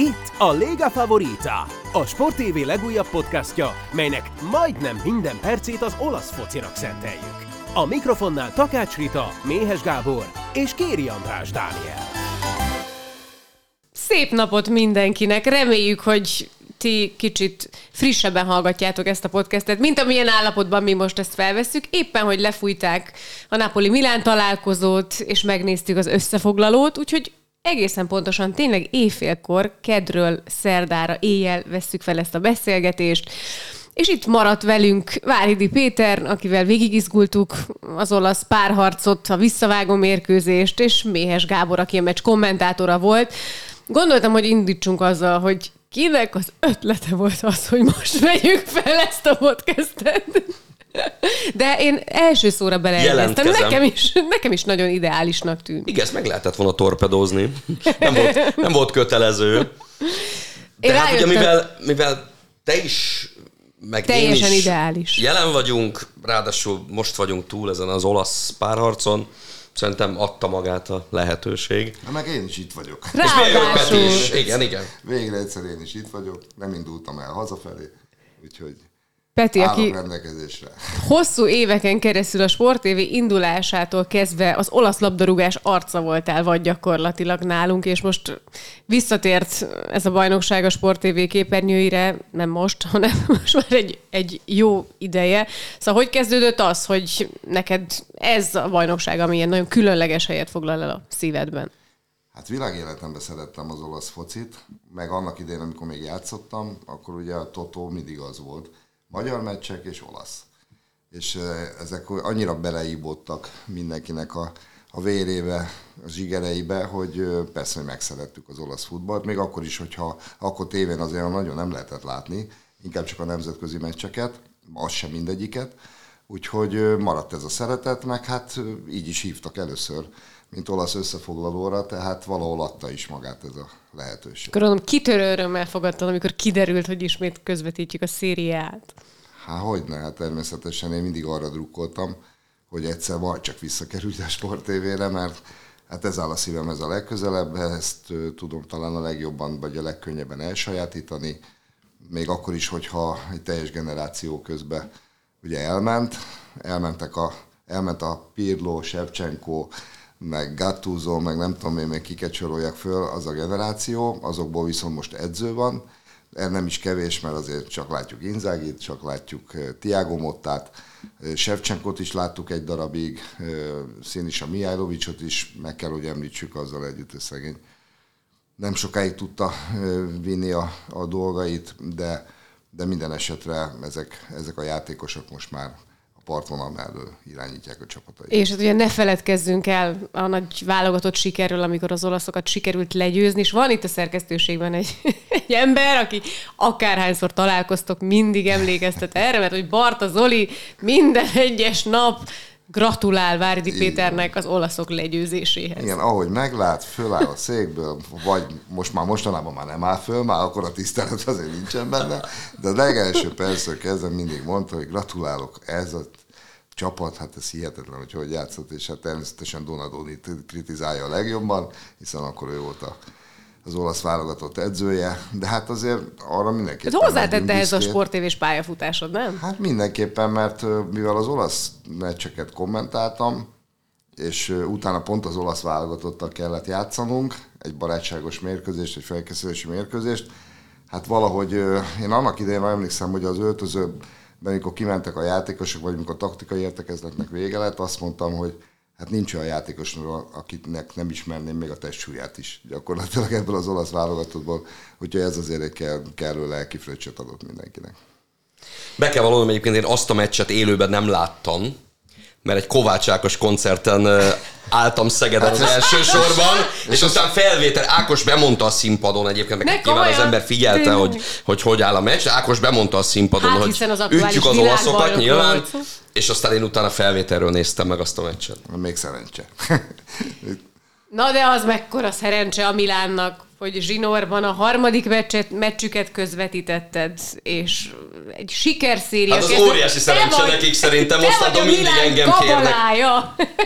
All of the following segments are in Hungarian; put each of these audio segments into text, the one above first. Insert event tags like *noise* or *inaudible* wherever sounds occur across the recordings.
Itt a Lega Favorita, a Sport TV legújabb podcastja, melynek majdnem minden percét az olasz focinak szenteljük. A mikrofonnál Takács Rita, Méhes Gábor és Kéri András Dániel. Szép napot mindenkinek! Reméljük, hogy ti kicsit frissebben hallgatjátok ezt a podcastet, mint amilyen állapotban mi most ezt felveszünk. Éppen, hogy lefújták a Napoli-Milán találkozót, és megnéztük az összefoglalót, úgyhogy egészen pontosan tényleg éjfélkor, kedről szerdára éjjel vesszük fel ezt a beszélgetést, és itt maradt velünk Váridi Péter, akivel végigizgultuk az olasz párharcot, a visszavágó mérkőzést, és Méhes Gábor, aki a meccs kommentátora volt. Gondoltam, hogy indítsunk azzal, hogy kinek az ötlete volt az, hogy most vegyük fel ezt a podcastet. De én első szóra beleegyeztem. Nekem is, nekem is nagyon ideálisnak tűnt. Igen, ezt meg lehetett volna torpedózni. Nem volt, nem volt kötelező. *laughs* De én hát ugye, mivel, mivel te is meg Teljesen én is ideális. Jelen vagyunk, ráadásul most vagyunk túl ezen az olasz párharcon. Szerintem adta magát a lehetőség. Na, meg én is itt vagyok. Ráadásul. És is. Igen, igen. Végre egyszer én is itt vagyok, nem indultam el hazafelé, úgyhogy Peti, aki rendelkezésre. hosszú éveken keresztül a Sport TV indulásától kezdve az olasz labdarúgás arca voltál, vagy gyakorlatilag nálunk, és most visszatért ez a bajnokság a Sport TV képernyőire, nem most, *laughs* hanem most már egy, egy jó ideje. Szóval hogy kezdődött az, hogy neked ez a bajnokság, ami ilyen nagyon különleges helyet foglal el a szívedben? Hát világéletemben szerettem az olasz focit, meg annak idején, amikor még játszottam, akkor ugye a Totó mindig az volt magyar meccsek és olasz. És ezek annyira beleíbottak mindenkinek a, a vérébe, a zsigereibe, hogy persze, hogy megszerettük az olasz futballt, még akkor is, hogyha akkor tévén azért nagyon nem lehetett látni, inkább csak a nemzetközi meccseket, az sem mindegyiket, úgyhogy maradt ez a szeretet, meg hát így is hívtak először, mint olasz összefoglalóra, tehát valahol adta is magát ez a lehetőség. Gondolom, kitörő örömmel fogadtad, amikor kiderült, hogy ismét közvetítjük a szériát. Hát hogyne, hát természetesen én mindig arra drukkoltam, hogy egyszer majd csak visszakerülj a Sport TV-re, mert hát ez áll a szívem ez a legközelebb, ezt tudom talán a legjobban, vagy a legkönnyebben elsajátítani, még akkor is, hogyha egy teljes generáció közben ugye elment, elmentek a, elment a Pirlo, Shevchenko, meg Gattuso, meg nem tudom én még kiket soroljak föl, az a generáció, azokból viszont most edző van, nem is kevés, mert azért csak látjuk Inzágit, csak látjuk Tiago Mottát, Sevcsenkot is láttuk egy darabig, Színisa Mihálylovicsot is, meg kell, hogy említsük azzal együtt, hogy szegény. Nem sokáig tudta vinni a, a dolgait, de, de minden esetre ezek, ezek a játékosok most már partvonal mellől irányítják a csapatait. És hát ugye ne feledkezzünk el a nagy válogatott sikerről, amikor az olaszokat sikerült legyőzni, és van itt a szerkesztőségben egy, *laughs* egy ember, aki akárhányszor találkoztok, mindig emlékeztet erre, mert hogy Barta Zoli minden egyes nap gratulál Várdi Péternek az olaszok legyőzéséhez. Igen, ahogy meglát, föláll a székből, vagy most már mostanában már nem áll föl, már akkor a tisztelet azért nincsen benne, de a legelső percről kezdve mindig mondta, hogy gratulálok, ez a csapat, hát ez hihetetlen, hogy hogy játszott, és hát természetesen Donadoni kritizálja a legjobban, hiszen akkor ő volt a az olasz válogatott edzője, de hát azért arra mindenképpen... Ez hozzátette ehhez a sportévés pályafutásod, nem? Hát mindenképpen, mert mivel az olasz meccseket kommentáltam, és utána pont az olasz válogatottal kellett játszanunk, egy barátságos mérkőzést, egy felkészülési mérkőzést, hát valahogy én annak idején emlékszem, hogy az öltözőben, amikor kimentek a játékosok, vagy amikor a taktikai értekezletnek vége lett, azt mondtam, hogy hát nincs olyan játékos, akinek nem ismerném még a testsúlyát is gyakorlatilag ebből az olasz válogatottból, úgyhogy ez azért egy kell, kellő lelki adott mindenkinek. Be kell vallanom, egyébként én azt a meccset élőben nem láttam, mert egy Kovács Ákos koncerten álltam Szegeden az első sorban, *laughs* és aztán felvétel, Ákos bemondta a színpadon egyébként, meg nyilván az ember figyelte, hogy, hogy hogy áll a meccs, Ákos bemondta a színpadon, hát, hogy az ütjük az olaszokat nyilván, és aztán én utána felvételről néztem meg azt a meccset. Még szerencse. *laughs* Na de az mekkora szerencse a Milánnak, hogy Zsinórban a harmadik meccset, meccsüket közvetítetted, és egy sikerszéria. Hát az óriási szerencse nekik szerintem, most mondom, mindig engem kérnek.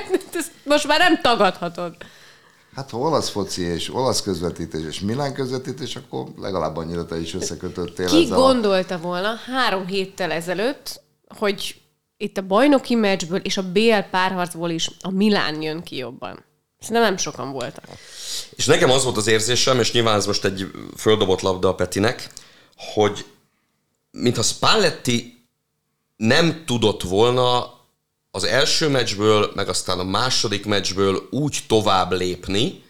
*laughs* most már nem tagadhatod. Hát ha olasz foci és olasz közvetítés és Milán közvetítés, akkor legalább annyira te is összekötöttél Ki ezzel gondolta volna három héttel ezelőtt, hogy itt a bajnoki meccsből és a BL párharcból is a Milán jön ki jobban. Szerintem nem sokan voltak. És nekem az volt az érzésem, és nyilván ez most egy földobott labda a Petinek, hogy mintha Spalletti nem tudott volna az első meccsből, meg aztán a második meccsből úgy tovább lépni,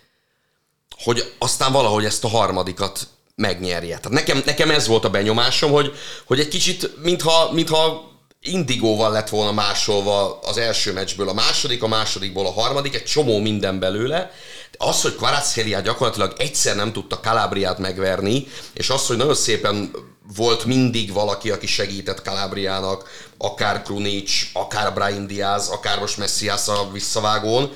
hogy aztán valahogy ezt a harmadikat megnyerje. Tehát nekem, nekem ez volt a benyomásom, hogy, hogy egy kicsit, mintha, mintha indigóval lett volna másolva az első meccsből a második, a másodikból a harmadik, egy csomó minden belőle. Az, hogy Kvaratskhelia gyakorlatilag egyszer nem tudta Calabriát megverni, és az, hogy nagyon szépen volt mindig valaki, aki segített Calabriának, akár Krunic, akár Brian Diaz, akár most Messias a visszavágón,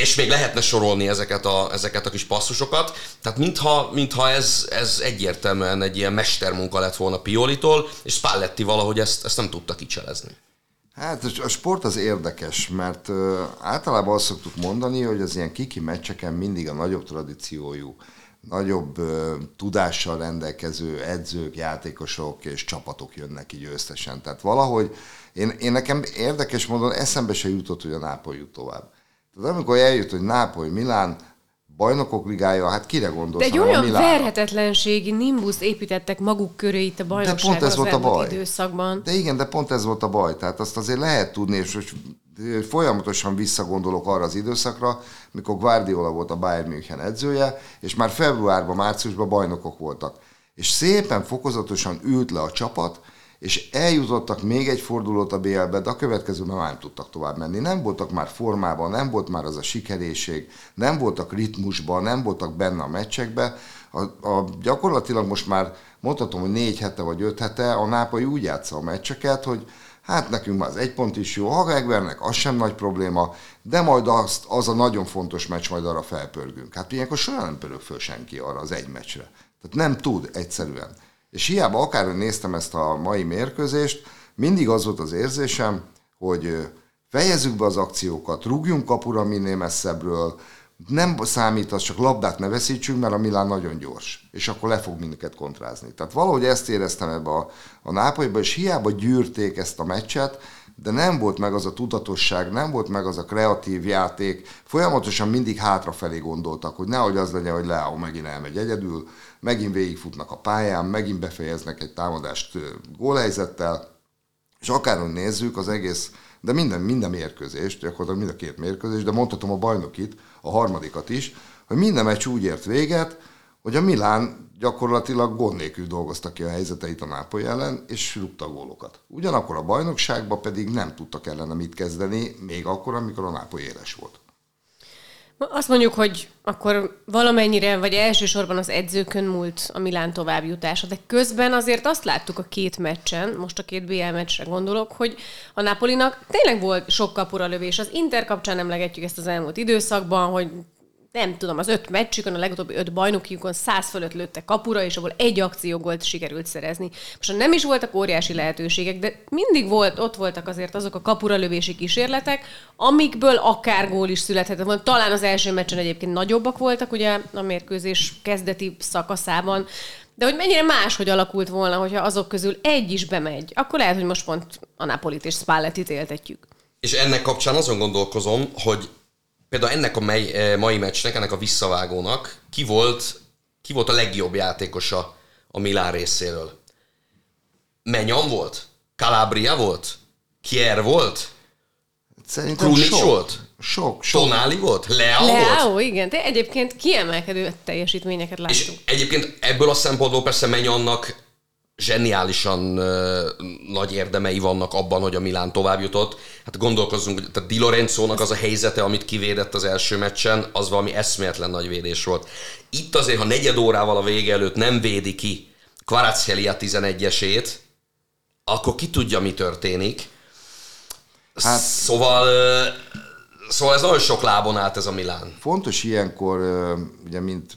és még lehetne sorolni ezeket a, ezeket a kis passzusokat. Tehát mintha, mintha ez, ez egyértelműen egy ilyen mestermunka lett volna Piolitól, és Spalletti valahogy ezt, ezt nem tudta kicselezni. Hát a sport az érdekes, mert uh, általában azt szoktuk mondani, hogy az ilyen kiki meccseken mindig a nagyobb tradíciójú, nagyobb uh, tudással rendelkező edzők, játékosok és csapatok jönnek így összesen. Tehát valahogy én, én nekem érdekes módon eszembe se jutott, hogy a Nápoly jut tovább. Tehát amikor eljött, hogy Nápoly, Milán, bajnokok ligája, hát kire gondolsz? De egy olyan verhetetlenségi nimbuszt építettek maguk köré itt a bajnokságon ez az volt a baj. időszakban. De igen, de pont ez volt a baj. Tehát azt azért lehet tudni, és most folyamatosan visszagondolok arra az időszakra, mikor Guardiola volt a Bayern München edzője, és már februárban, márciusban bajnokok voltak. És szépen fokozatosan ült le a csapat, és eljutottak még egy fordulót a BL-be, de a következőben már nem tudtak tovább menni. Nem voltak már formában, nem volt már az a sikerészség, nem voltak ritmusban, nem voltak benne a meccsekbe. A, a, gyakorlatilag most már mondhatom, hogy négy hete vagy öt hete a Nápoly úgy játsza a meccseket, hogy hát nekünk már az egy pont is jó, ha megvernek, az sem nagy probléma, de majd azt, az a nagyon fontos meccs, majd arra felpörgünk. Hát ilyenkor soha nem pörög föl senki arra az egy meccsre. Tehát nem tud egyszerűen. És hiába akár néztem ezt a mai mérkőzést, mindig az volt az érzésem, hogy fejezzük be az akciókat, rúgjunk kapura minél messzebbről, nem számít az, csak labdát ne veszítsünk, mert a Milán nagyon gyors, és akkor le fog minket kontrázni. Tehát valahogy ezt éreztem ebbe a, a Nápolyba, és hiába gyűrték ezt a meccset, de nem volt meg az a tudatosság, nem volt meg az a kreatív játék, folyamatosan mindig hátrafelé gondoltak, hogy nehogy az legyen, hogy Leao megint elmegy egyedül, megint végigfutnak a pályán, megint befejeznek egy támadást gólhelyzettel, és akárhogy nézzük, az egész, de minden, minden mérkőzést, gyakorlatilag mind a két mérkőzést, de mondhatom a bajnokit, a harmadikat is, hogy minden meccs úgy ért véget, hogy a Milán gyakorlatilag gond nélkül dolgozta ki a helyzeteit a Nápoly ellen, és rúgta a gólokat. Ugyanakkor a bajnokságban pedig nem tudtak ellene mit kezdeni, még akkor, amikor a Nápoly éles volt. Azt mondjuk, hogy akkor valamennyire, vagy elsősorban az edzőkön múlt a Milán továbbjutása, de közben azért azt láttuk a két meccsen, most a két BL meccsre gondolok, hogy a Napolinak tényleg volt sok kapura lövés. Az Inter kapcsán emlegetjük ezt az elmúlt időszakban, hogy nem tudom, az öt meccsükön, a legutóbbi öt bajnokiukon száz fölött lőtte kapura, és abból egy akciógolt sikerült szerezni. Most nem is voltak óriási lehetőségek, de mindig volt, ott voltak azért azok a kapura lövési kísérletek, amikből akár gól is születhetett volna. Talán az első meccsen egyébként nagyobbak voltak, ugye a mérkőzés kezdeti szakaszában, de hogy mennyire máshogy alakult volna, hogyha azok közül egy is bemegy, akkor lehet, hogy most pont a Napolit és Spallettit éltetjük. És ennek kapcsán azon gondolkozom, hogy például ennek a mai, eh, mai meccsnek, ennek a visszavágónak ki volt, ki volt a legjobb játékosa a Milán részéről? Menyan volt? Calabria volt? Kier volt? Szerintem Krunic sok, volt? Sok, sok. Tonali volt? Leao volt? Leao, igen, de egyébként kiemelkedő teljesítményeket És láttunk. egyébként ebből a szempontból persze Menyannak zseniálisan nagy érdemei vannak abban, hogy a Milán tovább jutott. Hát gondolkozzunk, tehát Di Lorenzo-nak az a helyzete, amit kivédett az első meccsen, az valami eszméletlen nagy védés volt. Itt azért, ha negyed órával a vége előtt nem védi ki Kvaratskhelia 11-esét, akkor ki tudja, mi történik. Hát, szóval, szóval ez nagyon sok lábon állt ez a Milán. Fontos ilyenkor, ugye, mint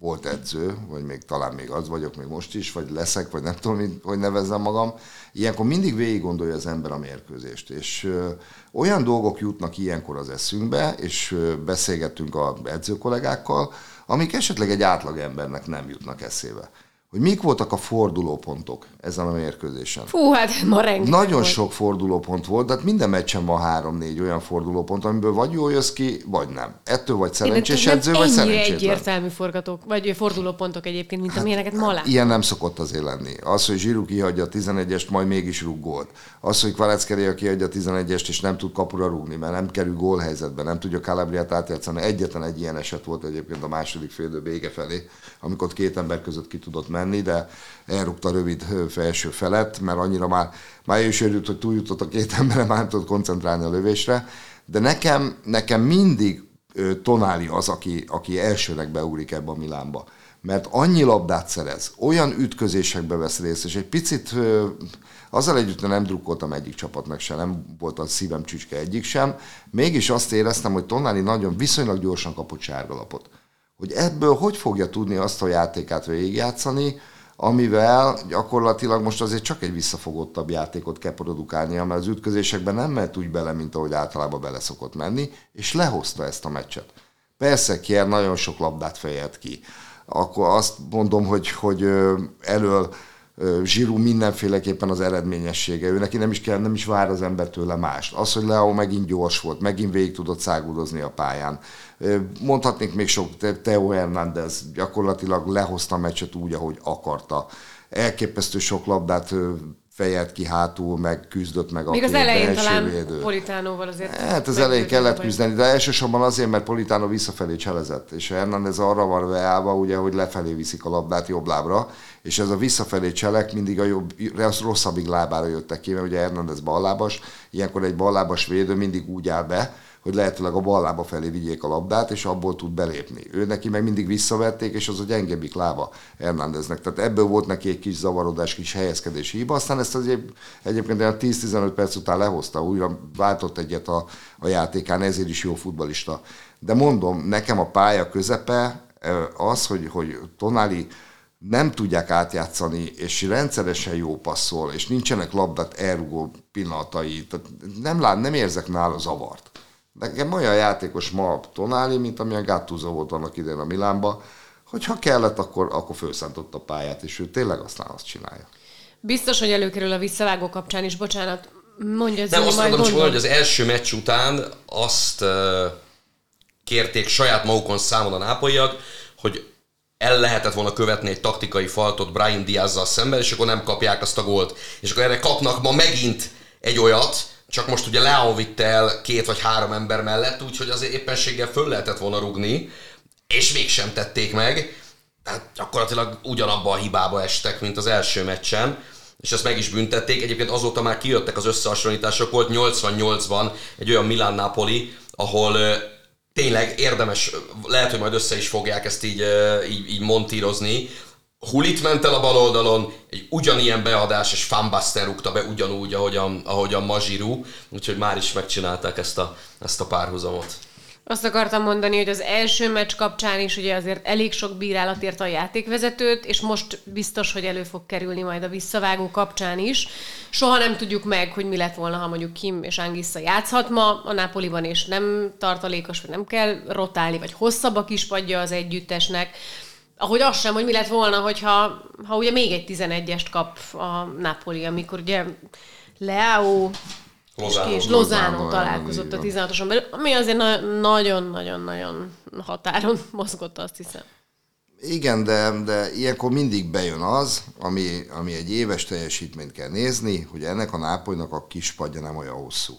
volt edző, vagy még talán még az vagyok még most is, vagy leszek, vagy nem tudom, hogy nevezzem magam, ilyenkor mindig végig gondolja az ember a mérkőzést, és ö, olyan dolgok jutnak ilyenkor az eszünkbe, és ö, beszélgettünk a edzőkollégákkal, amik esetleg egy átlagembernek nem jutnak eszébe hogy mik voltak a fordulópontok ezen a mérkőzésen. Fú, hát ma rengeteg Nagyon volt. sok fordulópont volt, de hát minden meccsen van három-négy olyan fordulópont, amiből vagy jól jössz ki, vagy nem. Ettől vagy szerencsés Én- edző, vagy szerencsétlen. egyértelmű forgatók, vagy fordulópontok egyébként, mint amilyeneket ma látjuk. Ilyen nem szokott azért lenni. Az, hogy Zsiru kihagyja a 11-est, majd mégis rúg gólt. Az, hogy Kvareckeria kihagyja a 11-est, és nem tud kapura rúgni, mert nem kerül gólhelyzetbe, nem tudja Calabriát átjátszani. Egyetlen egy ilyen eset volt egyébként a második félidő vége felé, amikor két ember között ki tudott menni, de elrúgta rövid felső felett, mert annyira már, már is örült, hogy túljutott a két emberre, már nem tudott koncentrálni a lövésre. De nekem, nekem mindig Tonáli az, aki, aki elsőnek beugrik ebbe a Milánba. Mert annyi labdát szerez, olyan ütközésekbe vesz részt, és egy picit azzal együtt nem drukkoltam egyik csapatnak sem, nem volt a szívem csücske egyik sem, mégis azt éreztem, hogy Tonáli nagyon viszonylag gyorsan kapott sárgalapot. Hogy ebből hogy fogja tudni azt a játékát végigjátszani, amivel gyakorlatilag most azért csak egy visszafogottabb játékot kell produkálnia, mert az ütközésekben nem mehet úgy bele, mint ahogy általában bele szokott menni, és lehozta ezt a meccset. Persze Kier nagyon sok labdát fejelt ki. Akkor azt mondom, hogy, hogy elől Zsirú mindenféleképpen az eredményessége. Ő neki nem is kell, nem is vár az ember tőle mást. Az, hogy Leo megint gyors volt, megint végig tudott száguldozni a pályán. Mondhatnék még sok, Te- Teo Hernández gyakorlatilag lehozta a meccset úgy, ahogy akarta. Elképesztő sok labdát fejelt ki hátul, meg küzdött meg a Még az két elején talán védő. Politánóval azért... Hát az elején kellett küzdeni, de elsősorban azért, mert Politano visszafelé cselezett, és Hernández arra van beállva, ugye, hogy lefelé viszik a labdát jobb lábra, és ez a visszafelé cselek mindig a jobb, az rosszabbik lábára jöttek ki, mert ugye Hernández ballábas, ilyenkor egy ballábas védő mindig úgy áll be, hogy lehetőleg a bal lába felé vigyék a labdát, és abból tud belépni. Ő neki meg mindig visszavették, és az a gyengebbik lába Hernándeznek. Tehát ebből volt neki egy kis zavarodás, kis helyezkedési hiba, aztán ezt azért egyébként olyan 10-15 perc után lehozta, újra váltott egyet a, a játékán, ezért is jó futbalista. De mondom, nekem a pálya közepe az, hogy, hogy Tonali nem tudják átjátszani, és rendszeresen jó passzol, és nincsenek labdát elrugó pillanatai, tehát nem, lát, nem érzek nála zavart. Nekem olyan játékos ma Tonáli, mint amilyen Gattuso volt annak idején a Milánba, hogy ha kellett, akkor, akkor felszántott a pályát, és ő tényleg aztán azt csinálja. Biztos, hogy előkerül a visszavágó kapcsán is, bocsánat. Mondja, Nem, Zoli, azt mondom csak, hogy az első meccs után azt uh, kérték saját magukon számon a nápolyiak, hogy el lehetett volna követni egy taktikai faltot Brian Diazzal szemben, és akkor nem kapják azt a gólt. És akkor erre kapnak ma megint egy olyat, csak most ugye Leon vitte el két vagy három ember mellett, úgyhogy azért éppenséggel föl lehetett volna rugni, és mégsem tették meg. Tehát gyakorlatilag ugyanabba a hibába estek, mint az első meccsen és ezt meg is büntették. Egyébként azóta már kijöttek az összehasonlítások, volt 88-ban egy olyan Milán-Napoli, ahol tényleg érdemes, lehet, hogy majd össze is fogják ezt így, így, így montírozni. Hulit ment el a bal oldalon, egy ugyanilyen beadás, és Fambaster rúgta be ugyanúgy, ahogy a, Mazsiru, úgyhogy már is megcsinálták ezt a, ezt a párhuzamot. Azt akartam mondani, hogy az első meccs kapcsán is ugye azért elég sok bírálat érte a játékvezetőt, és most biztos, hogy elő fog kerülni majd a visszavágó kapcsán is. Soha nem tudjuk meg, hogy mi lett volna, ha mondjuk Kim és Angissa játszhat ma a Napoliban, és nem tartalékos, vagy nem kell rotálni, vagy hosszabb a kispadja az együttesnek. Ahogy az sem, hogy mi lett volna, hogyha ha ugye még egy 11-est kap a Napoli, amikor ugye Leao Lozano. és Lozano, találkozott a így 16-oson belül, ami azért na- nagyon-nagyon-nagyon határon *laughs* mozgott, azt hiszem. Igen, de, de ilyenkor mindig bejön az, ami, ami egy éves teljesítményt kell nézni, hogy ennek a nápolynak a kispadja nem olyan hosszú.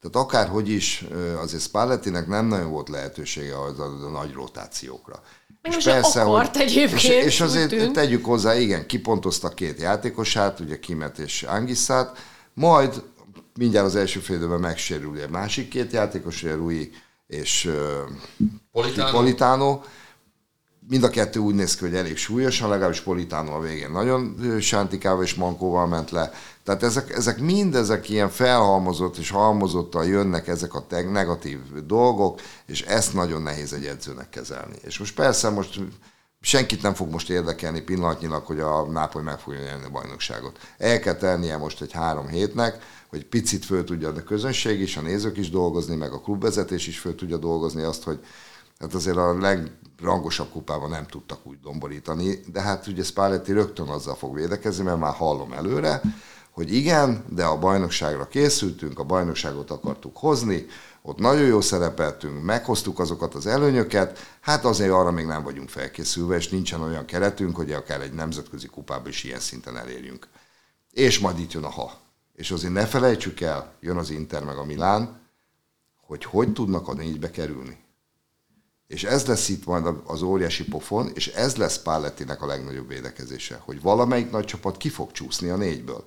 Tehát akárhogy is, azért Spallettinek nem nagyon volt lehetősége az a, a nagy rotációkra. Meg nem is akart egyébként, és, és azért tűnt. tegyük hozzá, igen, kipontoztak két játékosát, ugye Kimet és Angissát, majd mindjárt az első fél időben megsérül a másik két játékos, ugye Rui és ö, Politano? Politano. Mind a kettő úgy néz ki, hogy elég súlyosan, legalábbis Politano a végén nagyon sántikával és mankóval ment le. Tehát ezek, ezek mind ezek ilyen felhalmozott és halmozottan jönnek ezek a teg- negatív dolgok, és ezt nagyon nehéz egy edzőnek kezelni. És most persze most senkit nem fog most érdekelni pillanatnyilag, hogy a Nápoly meg fogja nyerni a bajnokságot. El kell tennie most egy három hétnek, hogy picit föl tudja a közönség is, a nézők is dolgozni, meg a klubvezetés is föl tudja dolgozni azt, hogy hát azért a legrangosabb kupában nem tudtak úgy domborítani, de hát ugye Spalletti rögtön azzal fog védekezni, mert már hallom előre, hogy igen, de a bajnokságra készültünk, a bajnokságot akartuk hozni, ott nagyon jó szerepeltünk, meghoztuk azokat az előnyöket, hát azért arra még nem vagyunk felkészülve, és nincsen olyan keretünk, hogy akár egy nemzetközi kupába is ilyen szinten elérjünk. És majd itt jön a ha. És azért ne felejtsük el, jön az Inter meg a Milán, hogy hogy tudnak a négybe kerülni. És ez lesz itt majd az óriási pofon, és ez lesz Pállettinek a legnagyobb védekezése, hogy valamelyik nagy csapat ki fog csúszni a négyből.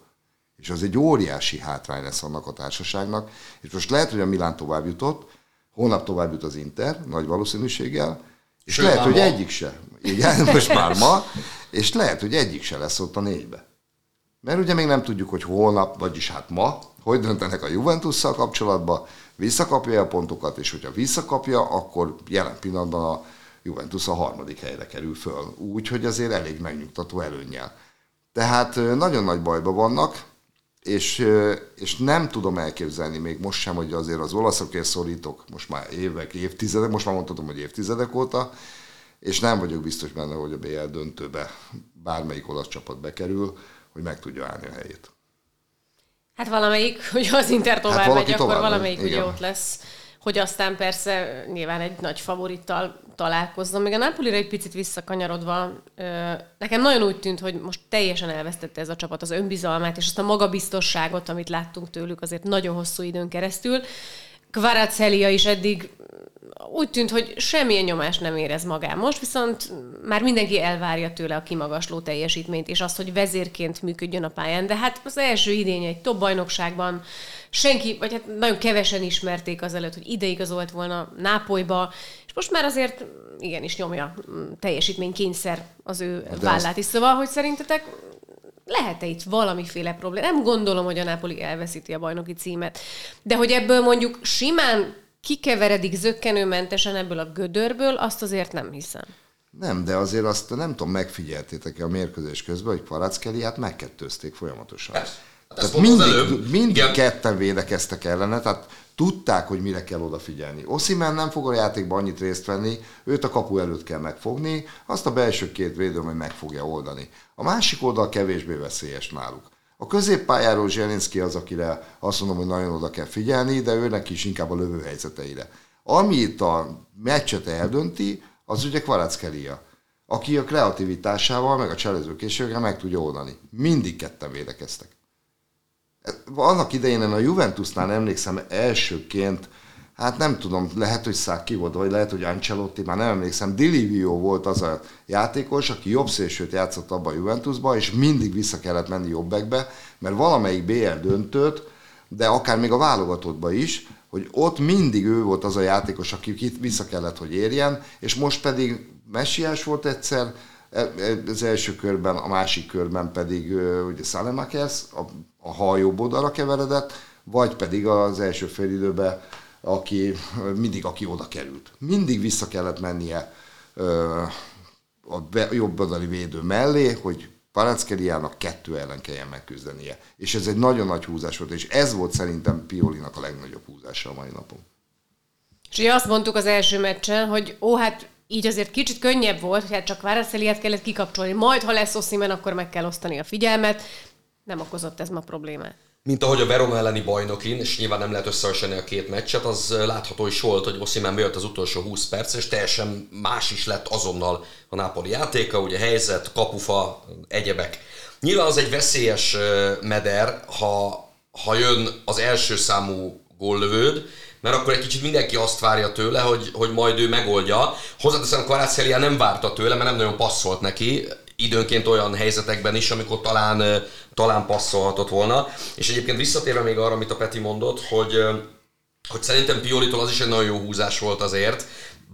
És az egy óriási hátrány lesz annak a társaságnak. És most lehet, hogy a Milán tovább jutott, holnap tovább jut az Inter, nagy valószínűséggel, és Sőt, lehet, hogy ma. egyik se. Igen, most már ma, és lehet, hogy egyik se lesz ott a négybe. Mert ugye még nem tudjuk, hogy holnap, vagyis hát ma, hogy döntenek a Juventusszal kapcsolatban, visszakapja a pontokat, és hogyha visszakapja, akkor jelen pillanatban a Juventus a harmadik helyre kerül föl. Úgyhogy azért elég megnyugtató előnnyel. Tehát nagyon nagy bajban vannak, és, és nem tudom elképzelni még most sem, hogy azért az olaszokért szorítok, most már évek, évtizedek, most már mondhatom, hogy évtizedek óta, és nem vagyok biztos benne, hogy a BL döntőbe bármelyik olasz csapat bekerül, hogy meg tudja állni a helyét. Hát valamelyik, *laughs* hogy az Inter tovább hát megy, akkor valamelyik ugye ott lesz hogy aztán persze nyilván egy nagy favorittal találkozzon. Még a Napolira egy picit visszakanyarodva, nekem nagyon úgy tűnt, hogy most teljesen elvesztette ez a csapat az önbizalmát, és azt a magabiztosságot, amit láttunk tőlük azért nagyon hosszú időn keresztül. Kvaratskhelia is eddig úgy tűnt, hogy semmilyen nyomást nem érez magán. Most viszont már mindenki elvárja tőle a kimagasló teljesítményt, és azt, hogy vezérként működjön a pályán. De hát az első idény egy top bajnokságban senki, vagy hát nagyon kevesen ismerték azelőtt, hogy ideigazolt volna Nápolyba, és most már azért igenis nyomja teljesítménykényszer az ő De vállát is. Szóval, hogy szerintetek lehet-e itt valamiféle probléma? Nem gondolom, hogy a Napoli elveszíti a bajnoki címet, de hogy ebből mondjuk simán kikeveredik zöggenőmentesen ebből a gödörből, azt azért nem hiszem. Nem, de azért azt nem tudom, megfigyeltétek-e a mérkőzés közben, hogy Kvaratskhelia-t megkettőzték folyamatosan. Persze. Hát tehát mindig, mindig Igen. ketten védekeztek ellene, tehát tudták, hogy mire kell odafigyelni. Oszimen nem fog a játékban annyit részt venni, őt a kapu előtt kell megfogni, azt a belső két védő hogy meg fogja oldani. A másik oldal kevésbé veszélyes náluk. A középpályáról Zselinszki az, akire azt mondom, hogy nagyon oda kell figyelni, de őnek is inkább a lövőhelyzeteire. Ami itt a meccset eldönti, az ugye Kvaratskhelia, aki a kreativitásával, meg a cselezőkészségével meg tudja oldani. Mindig ketten védekeztek. Annak idején a Juventusnál emlékszem elsőként, hát nem tudom, lehet, hogy Száki volt, vagy lehet, hogy Ancelotti, már nem emlékszem, Dilivio volt az a játékos, aki jobb szélsőt játszott abban a Juventusban, és mindig vissza kellett menni jobbekbe, mert valamelyik BL döntött, de akár még a válogatottba is, hogy ott mindig ő volt az a játékos, aki vissza kellett, hogy érjen, és most pedig messiás volt egyszer, e, e, az első körben, a másik körben pedig ugye Salemakers, a, a hajó oldalra keveredett, vagy pedig az első félidőben, aki mindig aki oda került. Mindig vissza kellett mennie a jobb oldali védő mellé, hogy Parackeriának kettő ellen kelljen megküzdenie. És ez egy nagyon nagy húzás volt, és ez volt szerintem Piolinak a legnagyobb húzása a mai napon. És ugye azt mondtuk az első meccsen, hogy ó, hát így azért kicsit könnyebb volt, hogy hát csak Váraszeliát kellett kikapcsolni, majd ha lesz Oszimen, akkor meg kell osztani a figyelmet. Nem okozott ez ma problémát mint ahogy a Verona elleni bajnokin, és nyilván nem lehet összehasonlítani a két meccset, az látható is volt, hogy Osimhen bejött az utolsó 20 perc, és teljesen más is lett azonnal a Napoli játéka, ugye helyzet, kapufa, egyebek. Nyilván az egy veszélyes meder, ha, ha jön az első számú góllövőd, mert akkor egy kicsit mindenki azt várja tőle, hogy, hogy majd ő megoldja. Hozzáteszem, Kvarátszelia nem várta tőle, mert nem nagyon passzolt neki, időnként olyan helyzetekben is, amikor talán, talán passzolhatott volna. És egyébként visszatérve még arra, amit a Peti mondott, hogy, hogy szerintem Piolitól az is egy nagyon jó húzás volt azért,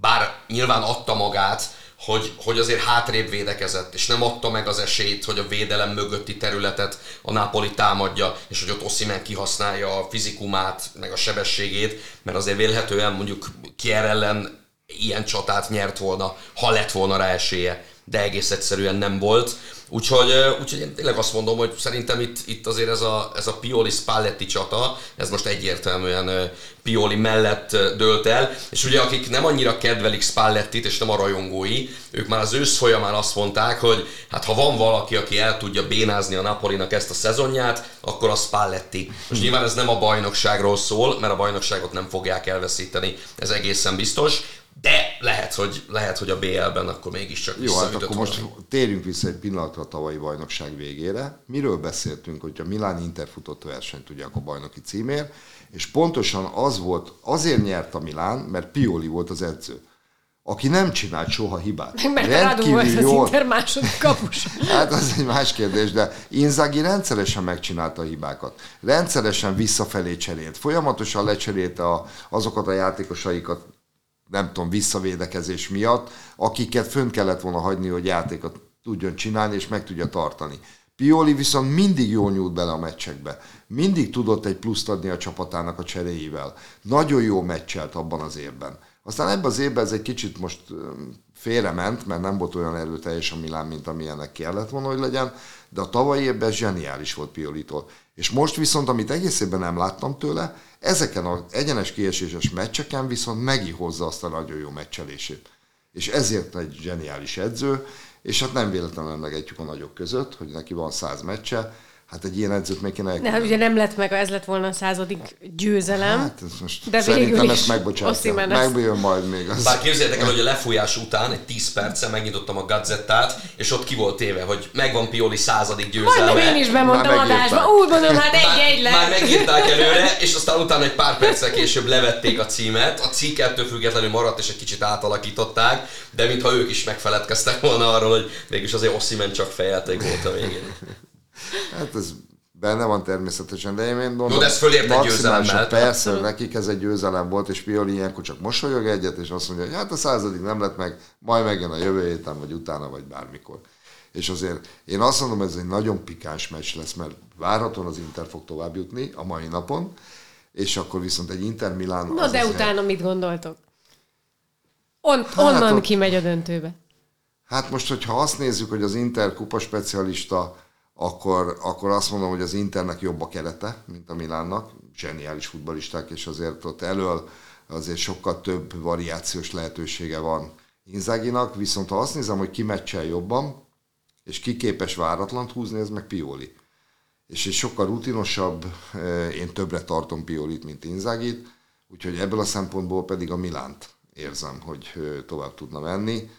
bár nyilván adta magát, hogy, hogy azért hátrébb védekezett, és nem adta meg az esélyt, hogy a védelem mögötti területet a Napoli támadja, és hogy ott Ossimen kihasználja a fizikumát, meg a sebességét, mert azért vélhetően mondjuk Kier ellen ilyen csatát nyert volna, ha lett volna rá esélye de egész egyszerűen nem volt. Úgyhogy, úgyhogy én tényleg azt mondom, hogy szerintem itt, itt azért ez a, ez a Pioli Spalletti csata, ez most egyértelműen Pioli mellett dőlt el, és ugye akik nem annyira kedvelik Spallettit, és nem a rajongói, ők már az ősz folyamán azt mondták, hogy hát ha van valaki, aki el tudja bénázni a Napolinak ezt a szezonját, akkor a Spalletti. Most nyilván ez nem a bajnokságról szól, mert a bajnokságot nem fogják elveszíteni, ez egészen biztos, de lehet, hogy, lehet, hogy a BL-ben akkor mégiscsak Jó, hát akkor most térjünk vissza egy pillanatra a tavalyi bajnokság végére. Miről beszéltünk, hogyha Milán Inter futott versenyt ugye a bajnoki címér, és pontosan az volt, azért nyert a Milán, mert Pioli volt az edző aki nem csinált soha hibát. Mert Radu volt az jól. Inter második kapus. *laughs* hát az egy más kérdés, de Inzaghi rendszeresen megcsinálta a hibákat. Rendszeresen visszafelé cserélt. Folyamatosan lecserélte a, azokat a játékosaikat, nem tudom, visszavédekezés miatt, akiket fönn kellett volna hagyni, hogy játékot tudjon csinálni, és meg tudja tartani. Pioli viszont mindig jól nyúlt bele a meccsekbe. Mindig tudott egy pluszt adni a csapatának a cseréivel. Nagyon jó meccselt abban az évben. Aztán ebben az évben ez egy kicsit most félrement, mert nem volt olyan erőteljes a Milán, mint amilyennek kellett volna, hogy legyen, de a tavalyi évben zseniális volt Piolitól. És most viszont, amit egész évben nem láttam tőle, ezeken az egyenes kieséses meccseken viszont megihozza azt a nagyon jó meccselését. És ezért egy zseniális edző, és hát nem véletlenül emlegetjük a nagyok között, hogy neki van száz meccse, Hát egy ilyen edzőt még kéne Ne, hát ugye nem lett meg, ez lett volna a századik győzelem. Hát ez most de szerintem ezt megbocsátja. Megbőjön majd még. Az... Bár képzeljétek el, hogy a lefújás után egy 10 perccel megnyitottam a gazettát, és ott ki volt téve, hogy megvan Pioli századik győzelme. Majdnem én is bemondtam adásba. Úgy mondom, hát egy-egy lett. Már megírták előre, és aztán utána egy pár perccel később levették a címet. A cikk ettől függetlenül maradt, és egy kicsit átalakították, de mintha ők is megfeledkeztek volna arról, hogy mégis azért Ossimen csak fejelték volt a végén. Hát ez benne van természetesen, de én mondom, no, de ez fölért egy győzelemmel. Persze, Abszolút. nekik ez egy győzelem volt, és Pioli ilyenkor csak mosolyog egyet, és azt mondja, hogy hát a századik nem lett meg, majd megjön a jövő héten, vagy utána, vagy bármikor. És azért én azt mondom, ez egy nagyon pikáns meccs lesz, mert várhatóan az Inter fog tovább jutni a mai napon, és akkor viszont egy Inter Milán... Na de utána mit gondoltok? On, hát onnan ott, kimegy a döntőbe. Hát most, hogyha azt nézzük, hogy az Inter kupa specialista akkor, akkor azt mondom, hogy az Internek jobb a kerete, mint a Milánnak. Zseniális futbalisták, és azért ott elől azért sokkal több variációs lehetősége van Inzáginak, viszont ha azt nézem, hogy ki meccsel jobban, és ki képes váratlant húzni, ez meg Pioli. És egy sokkal rutinosabb, eh, én többre tartom Piolit, mint Inzágit, úgyhogy ebből a szempontból pedig a Milánt érzem, hogy eh, tovább tudna menni.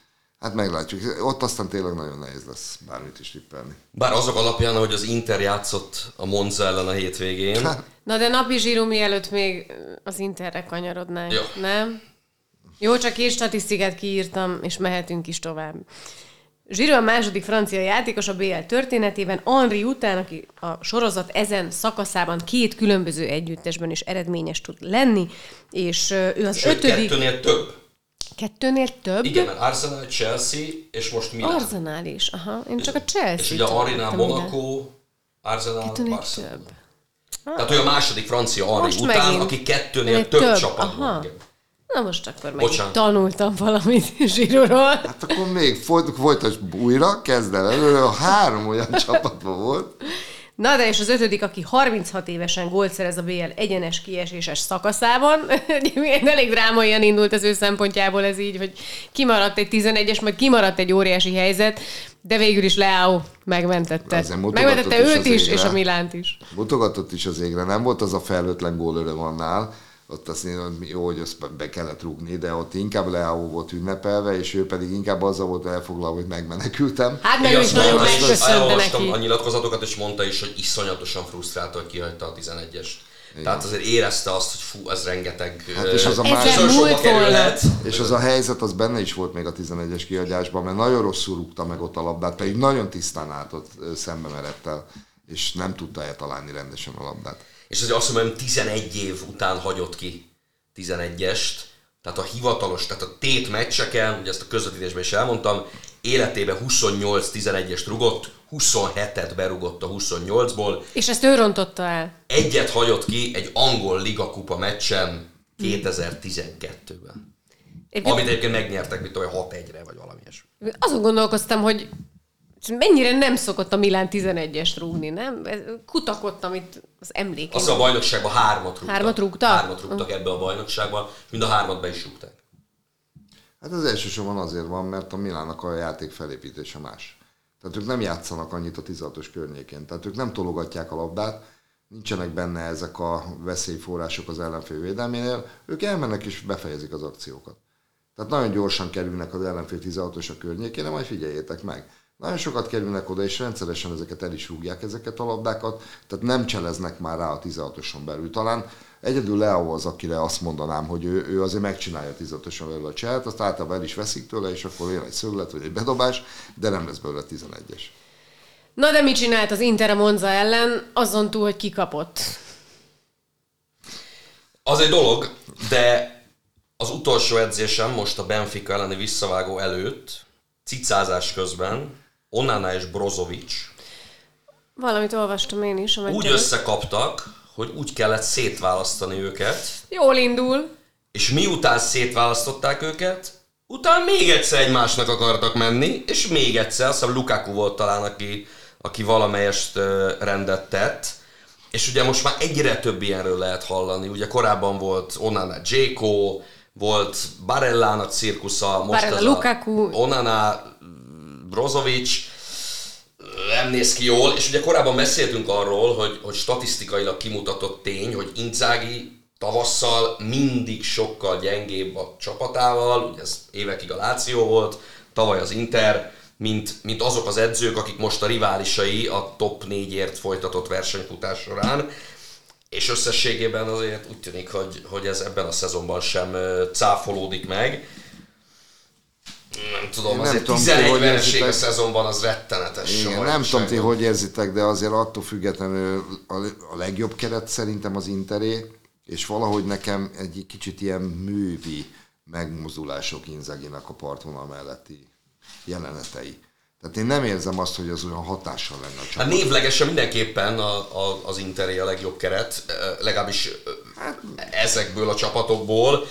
Hát meglátjuk. Ott aztán tényleg nagyon nehéz lesz bármit is tippelni. Bár azok alapján, hogy az Inter játszott a Monza ellen a hétvégén. Na de napi zsíró mielőtt még az Interre kanyarodnánk, Jó. nem? Jó, csak két statisztikát kiírtam, és mehetünk is tovább. Zsiro a második francia játékos a BL történetében, Henri után, aki a sorozat ezen szakaszában két különböző együttesben is eredményes tud lenni, és ő az Sőt, ötödik... kettőnél több. Kettőnél több? Igen, mert Arsenal, Chelsea, és most Milan. Arsenal is, aha. Én csak a Chelsea. És ugye Arinál Monaco, Arsenal, Kettőnél Barcelona. több. Tehát ő a második francia Henri után, megint. aki kettőnél több, több csapatban. Na most akkor meg tanultam valamit *laughs* Zsiróról. Hát akkor még folyt, folytasd újra, kezd el előre, három olyan *laughs* csapatban volt. Na de és az ötödik, aki 36 évesen gólt szerez a BL egyenes kieséses szakaszában. *laughs* Elég drámaian indult az ő szempontjából ez így, hogy kimaradt egy 11-es, meg kimaradt egy óriási helyzet, de végül is Leao megmentette. Megmentette őt is, is és a Milánt is. Mutogatott is az égre. Nem volt az a felőtlen gólöröm annál, ott azt mondom, jó, hogy azt be kellett rúgni, de ott inkább Leao volt ünnepelve, és ő pedig inkább azzal volt elfoglalva, hogy megmenekültem. Hát meg is nagyon megköszönte neki. a nyilatkozatokat, és mondta is, hogy iszonyatosan frusztrálta, hogy kihagyta a 11-es. Igen. Tehát azért érezte azt, hogy fú, ez rengeteg hát és az a más, kerülhet. És az a helyzet, az benne is volt még a 11-es kihagyásban, mert nagyon rosszul rúgta meg ott a labdát, pedig nagyon tisztán állt ott szembe merettel, és nem tudta eltalálni rendesen a labdát és azért azt mondom, 11 év után hagyott ki 11-est, tehát a hivatalos, tehát a tét meccseken, ugye ezt a közvetítésben is elmondtam, életében 28-11-est rugott, 27-et berugott a 28-ból. És ezt ő rontotta el? Egyet hagyott ki egy angol ligakupa meccsen 2012-ben. Én- Amit egyébként megnyertek, mit tudom, 6-1-re, vagy valami ilyesmi. Azon gondolkoztam, hogy mennyire nem szokott a Milán 11-est rúgni, nem? Kutakodtam itt az emlékeim. Azt a bajnokságban hármat rúgtak. Hármat rúgtak? Hármat rúgtak ebbe a bajnokságban, mind a hármat be is rúgták. Hát az elsősorban azért van, mert a Milánnak a játék felépítése más. Tehát ők nem játszanak annyit a 16-os környékén. Tehát ők nem tologatják a labdát, nincsenek benne ezek a veszélyforrások az ellenfél védelménél, ők elmennek és befejezik az akciókat. Tehát nagyon gyorsan kerülnek az ellenfél 16-os a környékére, majd figyeljétek meg. Nagyon sokat kerülnek oda, és rendszeresen ezeket el is rúgják, ezeket a labdákat, tehát nem cseleznek már rá a 16-oson belül. Talán egyedül Leo az, akire azt mondanám, hogy ő, ő azért megcsinálja a 16-oson belül a cselt, azt általában el is veszik tőle, és akkor jön egy szöglet, vagy egy bedobás, de nem lesz belőle 11-es. Na de mit csinált az Inter a Monza ellen, azon túl, hogy kikapott? Az egy dolog, de az utolsó edzésem most a Benfica elleni visszavágó előtt, cicázás közben, Onana és Brozovic Valamit olvastam én is. A úgy összekaptak, hogy úgy kellett szétválasztani őket, Jól indul. és miután szétválasztották őket, utána még egyszer egymásnak akartak menni, és még egyszer, azt hiszem Lukaku volt talán, aki, aki valamelyest rendet tett, és ugye most már egyre több ilyenről lehet hallani. Ugye korábban volt Onana Dzeko, volt Barellának cirkusza, most Barella, ez Lukaku. a Onana Brozovic, nem néz ki jól, és ugye korábban beszéltünk arról, hogy, hogy statisztikailag kimutatott tény, hogy Inzaghi tavasszal mindig sokkal gyengébb a csapatával, ugye ez évekig a Láció volt, tavaly az Inter, mint, mint azok az edzők, akik most a riválisai a top 4-ért folytatott versenyfutás során, és összességében azért úgy tűnik, hogy, hogy ez ebben a szezonban sem cáfolódik meg. Nem tudom, Én nem azért tudom, ti 11 hogy vereség a szezonban az rettenetes. Igen, nem tudom ti, hogy érzitek, de azért attól függetlenül a, legjobb keret szerintem az Interé, és valahogy nekem egy kicsit ilyen művi megmozdulások Inzaginak a partvonal melletti jelenetei. Tehát én nem érzem azt, hogy az olyan hatással lenne a Hát csapat. névlegesen mindenképpen a, a, az Interé a legjobb keret, legalábbis ö, ezekből a csapatokból.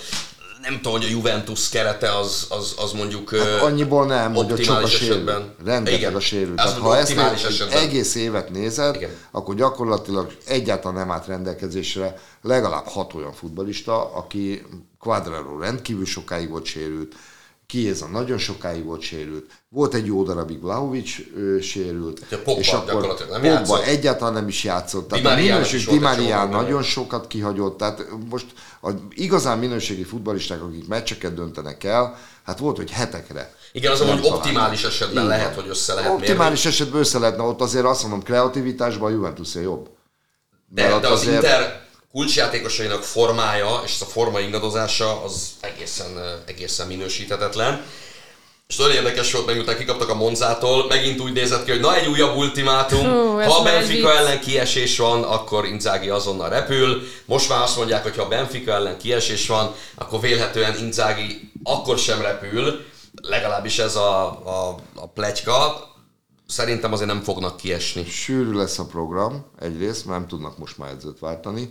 Nem tudom, hogy a Juventus kerete az, az, az mondjuk Hát annyiból nem, hogy a csak a esetben. Rengeteg Igen. a sérült. Ez Tehát ha ezt esetben. egész évet nézed, Igen. akkor gyakorlatilag egyáltalán nem állt rendelkezésre legalább hat olyan futbalista, aki Quadraro rendkívül sokáig volt sérült, Kieza nagyon sokáig volt sérült, volt egy jó darabig Vlahovic ő, sérült, a Pogba és akkor nem Pogba egyáltalán nem is játszott. Tehát Di a minőség, Di csomó nagyon sokat kihagyott, tehát most a igazán minőségi futbalisták, akik meccseket döntenek el, hát volt, hogy hetekre. Igen, az hogy optimális esetben Így lehet, hogy össze lehet Optimális esetben össze lehetne, ott azért azt mondom, kreativitásban a Juventus jobb. De, Mert de az azért- Inter kulcsjátékosainak formája és ez a forma ingadozása az egészen, egészen minősíthetetlen. És nagyon érdekes volt, meg miután kikaptak a Monzától, megint úgy nézett ki, hogy na egy újabb ultimátum, Hú, ha a Benfica vicc. ellen kiesés van, akkor Inzaghi azonnal repül. Most már azt mondják, hogy ha a Benfica ellen kiesés van, akkor vélhetően Inzaghi akkor sem repül, legalábbis ez a, a, a pletyka. Szerintem azért nem fognak kiesni. Sűrű lesz a program, egyrészt, mert nem tudnak most már edzőt váltani,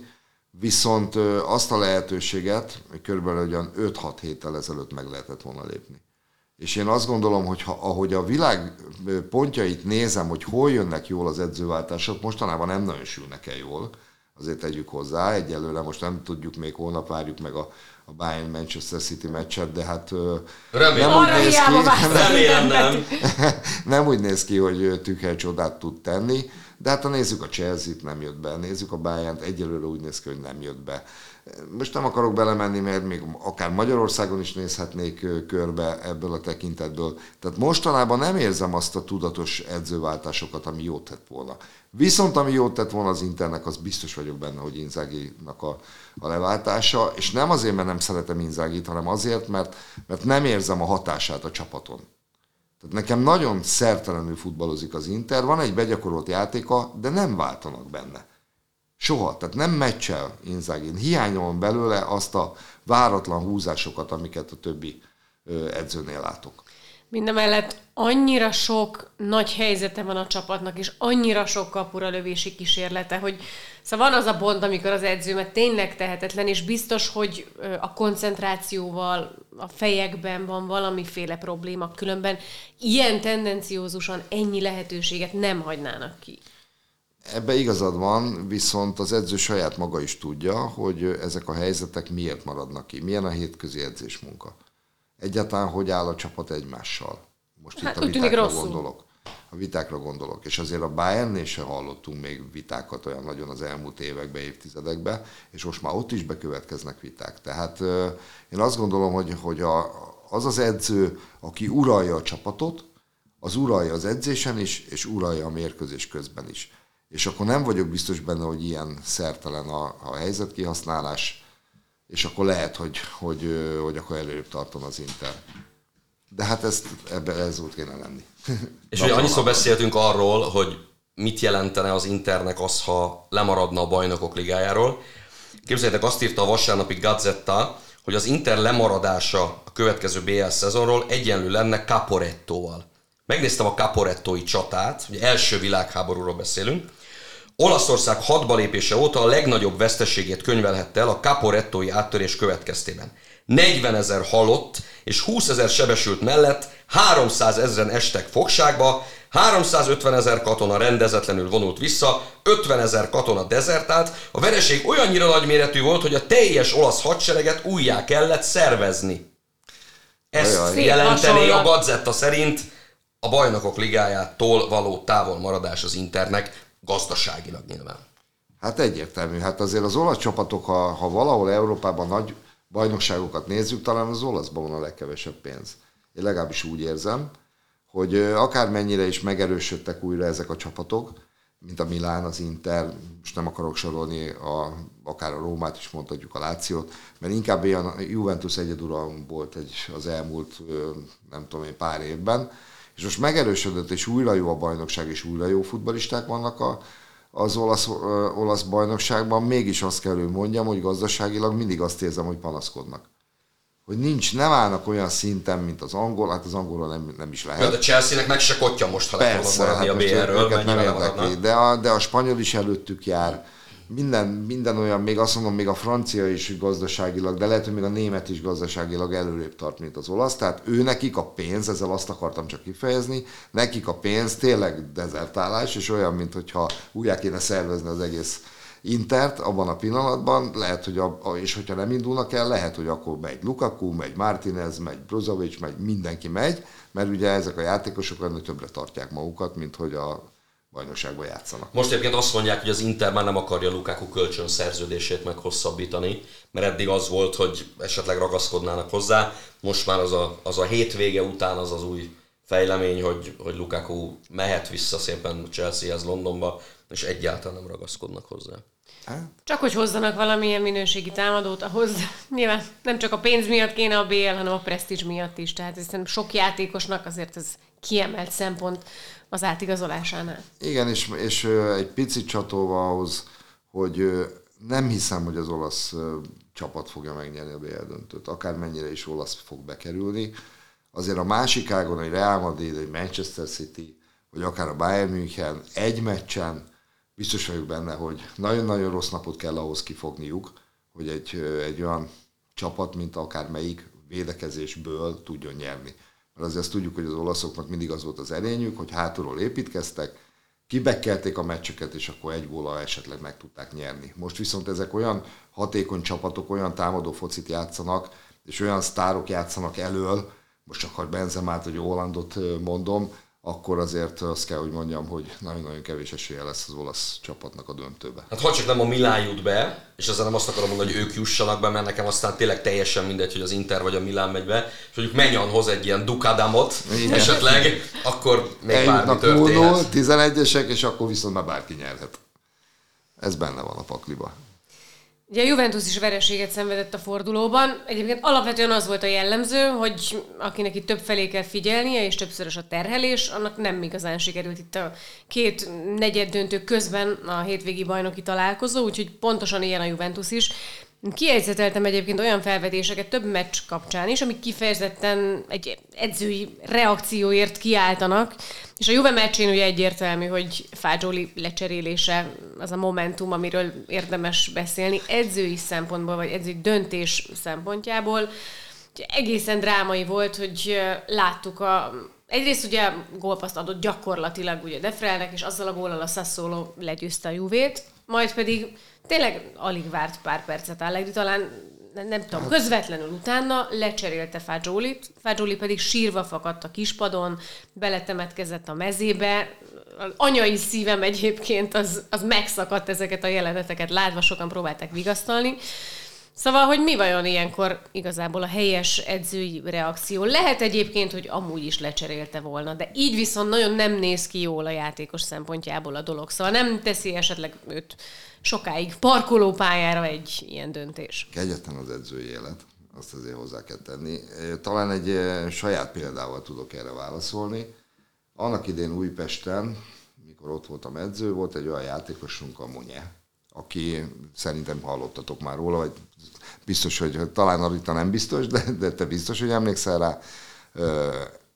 viszont azt a lehetőséget hogy körülbelül olyan 5-6 héttel ezelőtt meg lehetett volna lépni. És én azt gondolom, hogy ha, ahogy a világ pontjait nézem, hogy hol jönnek jól az edzőváltások, mostanában nem nagyon sülnek el jól, azért tegyük hozzá, egyelőre most nem tudjuk, még holnap várjuk meg a, a Bayern Manchester City meccset, de hát Remélem. nem úgy néz ki. *laughs* Remélem nem. *laughs* nem úgy néz ki, hogy Tüchel csodát tud tenni, de hát ha nézzük a Chelsea-t, nem jött be, nézzük a bayern egyelőre úgy néz ki, hogy nem jött be. Most nem akarok belemenni, mert még akár Magyarországon is nézhetnék körbe ebből a tekintetből. Tehát mostanában nem érzem azt a tudatos edzőváltásokat, ami jót tett volna. Viszont ami jót tett volna az Internek, az biztos vagyok benne, hogy Inzáginak a, a leváltása, és nem azért, mert nem szeretem Inzágit, hanem azért, mert, mert nem érzem a hatását a csapaton. Tehát nekem nagyon szertelenül futballozik az Inter, van egy begyakorolt játéka, de nem váltanak benne. Soha, tehát nem meccsel Inzaghi. Hiányolom belőle azt a váratlan húzásokat, amiket a többi edzőnél látok. Mindemellett annyira sok nagy helyzete van a csapatnak, és annyira sok kapura lövési kísérlete, hogy szóval van az a pont, amikor az edzőmet tényleg tehetetlen, és biztos, hogy a koncentrációval, a fejekben van valamiféle probléma, különben ilyen tendenciózusan ennyi lehetőséget nem hagynának ki. Ebbe igazad van, viszont az edző saját maga is tudja, hogy ezek a helyzetek miért maradnak ki, milyen a hétközi edzésmunka. Egyáltalán hogy áll a csapat egymással. Most hát, itt a vitákra gondolok. A vitákra gondolok. És azért a Bayernnél se hallottunk még vitákat olyan nagyon az elmúlt években, évtizedekben, és most már ott is bekövetkeznek viták. Tehát én azt gondolom, hogy, hogy a, az az edző, aki uralja a csapatot, az uralja az edzésen is, és uralja a mérkőzés közben is és akkor nem vagyok biztos benne, hogy ilyen szertelen a, a helyzetkihasználás, és akkor lehet, hogy, hogy, hogy akkor előbb tartom az Inter. De hát ezt, ebbe ez úgy kéne lenni. *laughs* És ugye annyiszor beszéltünk arról, hogy mit jelentene az Internek az, ha lemaradna a bajnokok ligájáról. Képzeljétek, azt írta a vasárnapi Gazetta, hogy az Inter lemaradása a következő BL szezonról egyenlő lenne Caporettóval. Megnéztem a Caporettói csatát, ugye első világháborúról beszélünk, Olaszország hadba lépése óta a legnagyobb veszteségét könyvelhette el a Caporettói áttörés következtében. 40 ezer halott és 20 ezer sebesült mellett 300 ezeren estek fogságba, 350 ezer katona rendezetlenül vonult vissza, 50 ezer katona dezertált, a vereség olyannyira nagyméretű volt, hogy a teljes olasz hadsereget újjá kellett szervezni. Ezt jelenteni a Gazetta szerint a bajnokok ligájától való távol maradás az Internek, Gazdaságilag nyilván. Hát egyértelmű. Hát azért az olasz csapatok, ha, ha valahol Európában nagy bajnokságokat nézzük, talán az olaszban van a legkevesebb pénz. Én legalábbis úgy érzem, hogy akármennyire is megerősödtek újra ezek a csapatok, mint a Milán, az Inter, most nem akarok sorolni a, akár a Rómát is mondhatjuk, a Lációt, mert inkább ilyen Juventus egyeduralom volt egy, az elmúlt, nem tudom én, pár évben, és most megerősödött, és újra jó a bajnokság, és újra jó futbalisták vannak a, az olasz, ö, olasz bajnokságban, mégis azt kell, hogy mondjam, hogy gazdaságilag mindig azt érzem, hogy panaszkodnak. Hogy nincs, nem állnak olyan szinten, mint az angol, hát az angolról nem, nem is lehet. De a Chelsea-nek meg se kotya most, ha Persze, hát a BR-ről, nem érdekli, de a, de a spanyol is előttük jár minden, minden olyan, még azt mondom, még a francia is gazdaságilag, de lehet, hogy még a német is gazdaságilag előrébb tart, mint az olasz. Tehát ő nekik a pénz, ezzel azt akartam csak kifejezni, nekik a pénz tényleg dezertálás, és olyan, mint hogyha újjá kéne szervezni az egész Intert abban a pillanatban, lehet, hogy a, és hogyha nem indulnak el, lehet, hogy akkor megy Lukaku, megy Martinez, megy Brozovic, megy mindenki megy, mert ugye ezek a játékosok ennél többre tartják magukat, mint hogy a bajnokságban játszanak. Most egyébként azt mondják, hogy az Inter már nem akarja Lukaku kölcsön szerződését meghosszabbítani, mert eddig az volt, hogy esetleg ragaszkodnának hozzá. Most már az a, az a hétvége után az az új fejlemény, hogy, hogy Lukaku mehet vissza szépen Chelseahez Londonba, és egyáltalán nem ragaszkodnak hozzá. Hát. Csak hogy hozzanak valamilyen minőségi támadót, ahhoz nyilván nem csak a pénz miatt kéne a BL, hanem a presztízs miatt is. Tehát ez sok játékosnak azért ez kiemelt szempont az átigazolásánál. Igen, és, és egy picit csatolva ahhoz, hogy nem hiszem, hogy az olasz csapat fogja megnyerni a BL döntőt, akármennyire is olasz fog bekerülni. Azért a másik ágon, egy Real Madrid, egy Manchester City, vagy akár a Bayern München egy meccsen, biztos vagyok benne, hogy nagyon-nagyon rossz napot kell ahhoz kifogniuk, hogy egy, egy olyan csapat, mint akár melyik védekezésből tudjon nyerni mert azért azt tudjuk, hogy az olaszoknak mindig az volt az erényük, hogy hátulról építkeztek, kibekkelték a meccseket, és akkor egy góla esetleg meg tudták nyerni. Most viszont ezek olyan hatékony csapatok, olyan támadó focit játszanak, és olyan sztárok játszanak elől, most csak ha Benzemát vagy Hollandot mondom, akkor azért azt kell, hogy mondjam, hogy nagyon-nagyon kevés esélye lesz az olasz csapatnak a döntőbe. Hát ha csak nem a Milán jut be, és ezzel nem azt akarom mondani, hogy ők jussanak be, mert nekem aztán tényleg teljesen mindegy, hogy az Inter vagy a Milán megy be, és mondjuk Menyan hoz egy ilyen dukadamot Igen. esetleg, akkor még Eljutnak bármi történhet. 11-esek, és akkor viszont már bárki nyerhet. Ez benne van a pakliba. Ugye a Juventus is vereséget szenvedett a fordulóban. Egyébként alapvetően az volt a jellemző, hogy akinek itt több felé kell figyelnie, és többszörös a terhelés, annak nem igazán sikerült itt a két negyed döntő közben a hétvégi bajnoki találkozó, úgyhogy pontosan ilyen a Juventus is. Kiegyzeteltem egyébként olyan felvetéseket több meccs kapcsán is, amik kifejezetten egy edzői reakcióért kiáltanak, és a Juve meccsén ugye egyértelmű, hogy Fágyoli lecserélése az a momentum, amiről érdemes beszélni, edzői szempontból, vagy edzői döntés szempontjából. Egészen drámai volt, hogy láttuk a Egyrészt ugye gólpaszt adott gyakorlatilag ugye Defrelnek, és azzal a góllal a Sassuolo legyőzte a Juvét, majd pedig tényleg alig várt pár percet Allegri, talán nem, nem tudom, közvetlenül utána lecserélte Fagioli-t, Fagioli pedig sírva fakadt a kispadon, beletemetkezett a mezébe, az anyai szívem egyébként az, az megszakadt ezeket a jeleneteket látva, sokan próbálták vigasztalni. Szóval, hogy mi vajon ilyenkor igazából a helyes edzői reakció? Lehet egyébként, hogy amúgy is lecserélte volna, de így viszont nagyon nem néz ki jól a játékos szempontjából a dolog. Szóval nem teszi esetleg őt sokáig parkolópályára egy ilyen döntés. Kegyetlen az edzői élet, azt azért hozzá kell tenni. Talán egy saját példával tudok erre válaszolni. Annak idén Újpesten, mikor ott voltam edző, volt egy olyan játékosunk, a Monye, aki szerintem hallottatok már róla, vagy biztos, hogy talán Arita nem biztos, de, de te biztos, hogy emlékszel rá.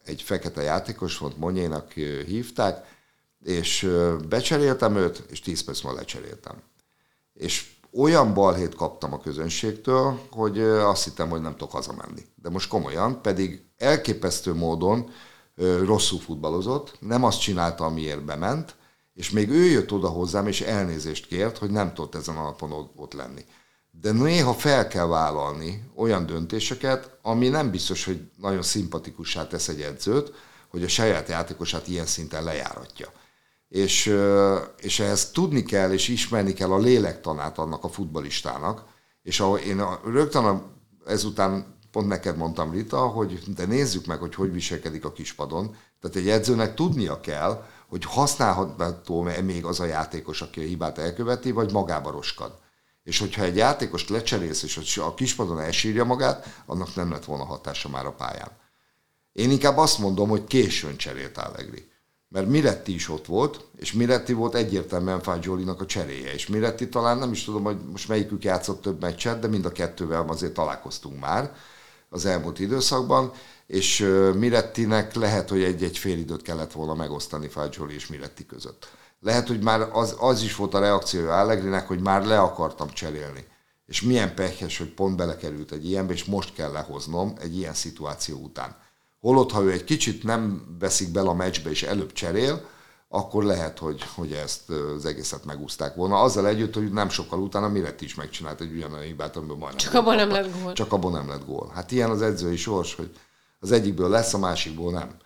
Egy fekete játékos volt, Monyénak hívták, és becseréltem őt, és 10 perc múlva lecseréltem. És olyan balhét kaptam a közönségtől, hogy azt hittem, hogy nem tudok hazamenni. De most komolyan, pedig elképesztő módon rosszul futballozott, nem azt csinálta, amiért bement, és még ő jött oda hozzám, és elnézést kért, hogy nem tudott ezen a napon ott lenni. De néha fel kell vállalni olyan döntéseket, ami nem biztos, hogy nagyon szimpatikussá tesz egy edzőt, hogy a saját játékosát ilyen szinten lejáratja. És, és ehhez tudni kell, és ismerni kell a lélektanát annak a futbalistának, és ahol én a, rögtön ezután pont neked mondtam, Rita, hogy de nézzük meg, hogy hogy viselkedik a kispadon. Tehát egy edzőnek tudnia kell, hogy használható még az a játékos, aki a hibát elköveti, vagy magába roskad. És hogyha egy játékost lecserélsz, és a kispadon elsírja magát, annak nem lett volna hatása már a pályán. Én inkább azt mondom, hogy későn cserélt Allegri. Mert Miretti is ott volt, és Miretti volt egyértelműen Fagiolinak a cseréje. És Miretti talán nem is tudom, hogy most melyikük játszott több meccset, de mind a kettővel azért találkoztunk már az elmúlt időszakban, és Mirettinek lehet, hogy egy-egy fél időt kellett volna megosztani Fagioli és Miretti között. Lehet, hogy már az, az is volt a reakciója Allegrinek, hogy már le akartam cserélni. És milyen pekhes, hogy pont belekerült egy ilyenbe, és most kell lehoznom egy ilyen szituáció után. Holott, ha ő egy kicsit nem veszik bele a meccsbe, és előbb cserél, akkor lehet, hogy, hogy ezt az egészet megúzták volna. Azzal együtt, hogy nem sokkal utána Miretti is megcsinált egy ugyanolyan hibát, amiből majdnem Csak abban nem lett gól. Csak abban nem lett gól. Hát ilyen az edzői sors, hogy az egyikből lesz, a másikból nem.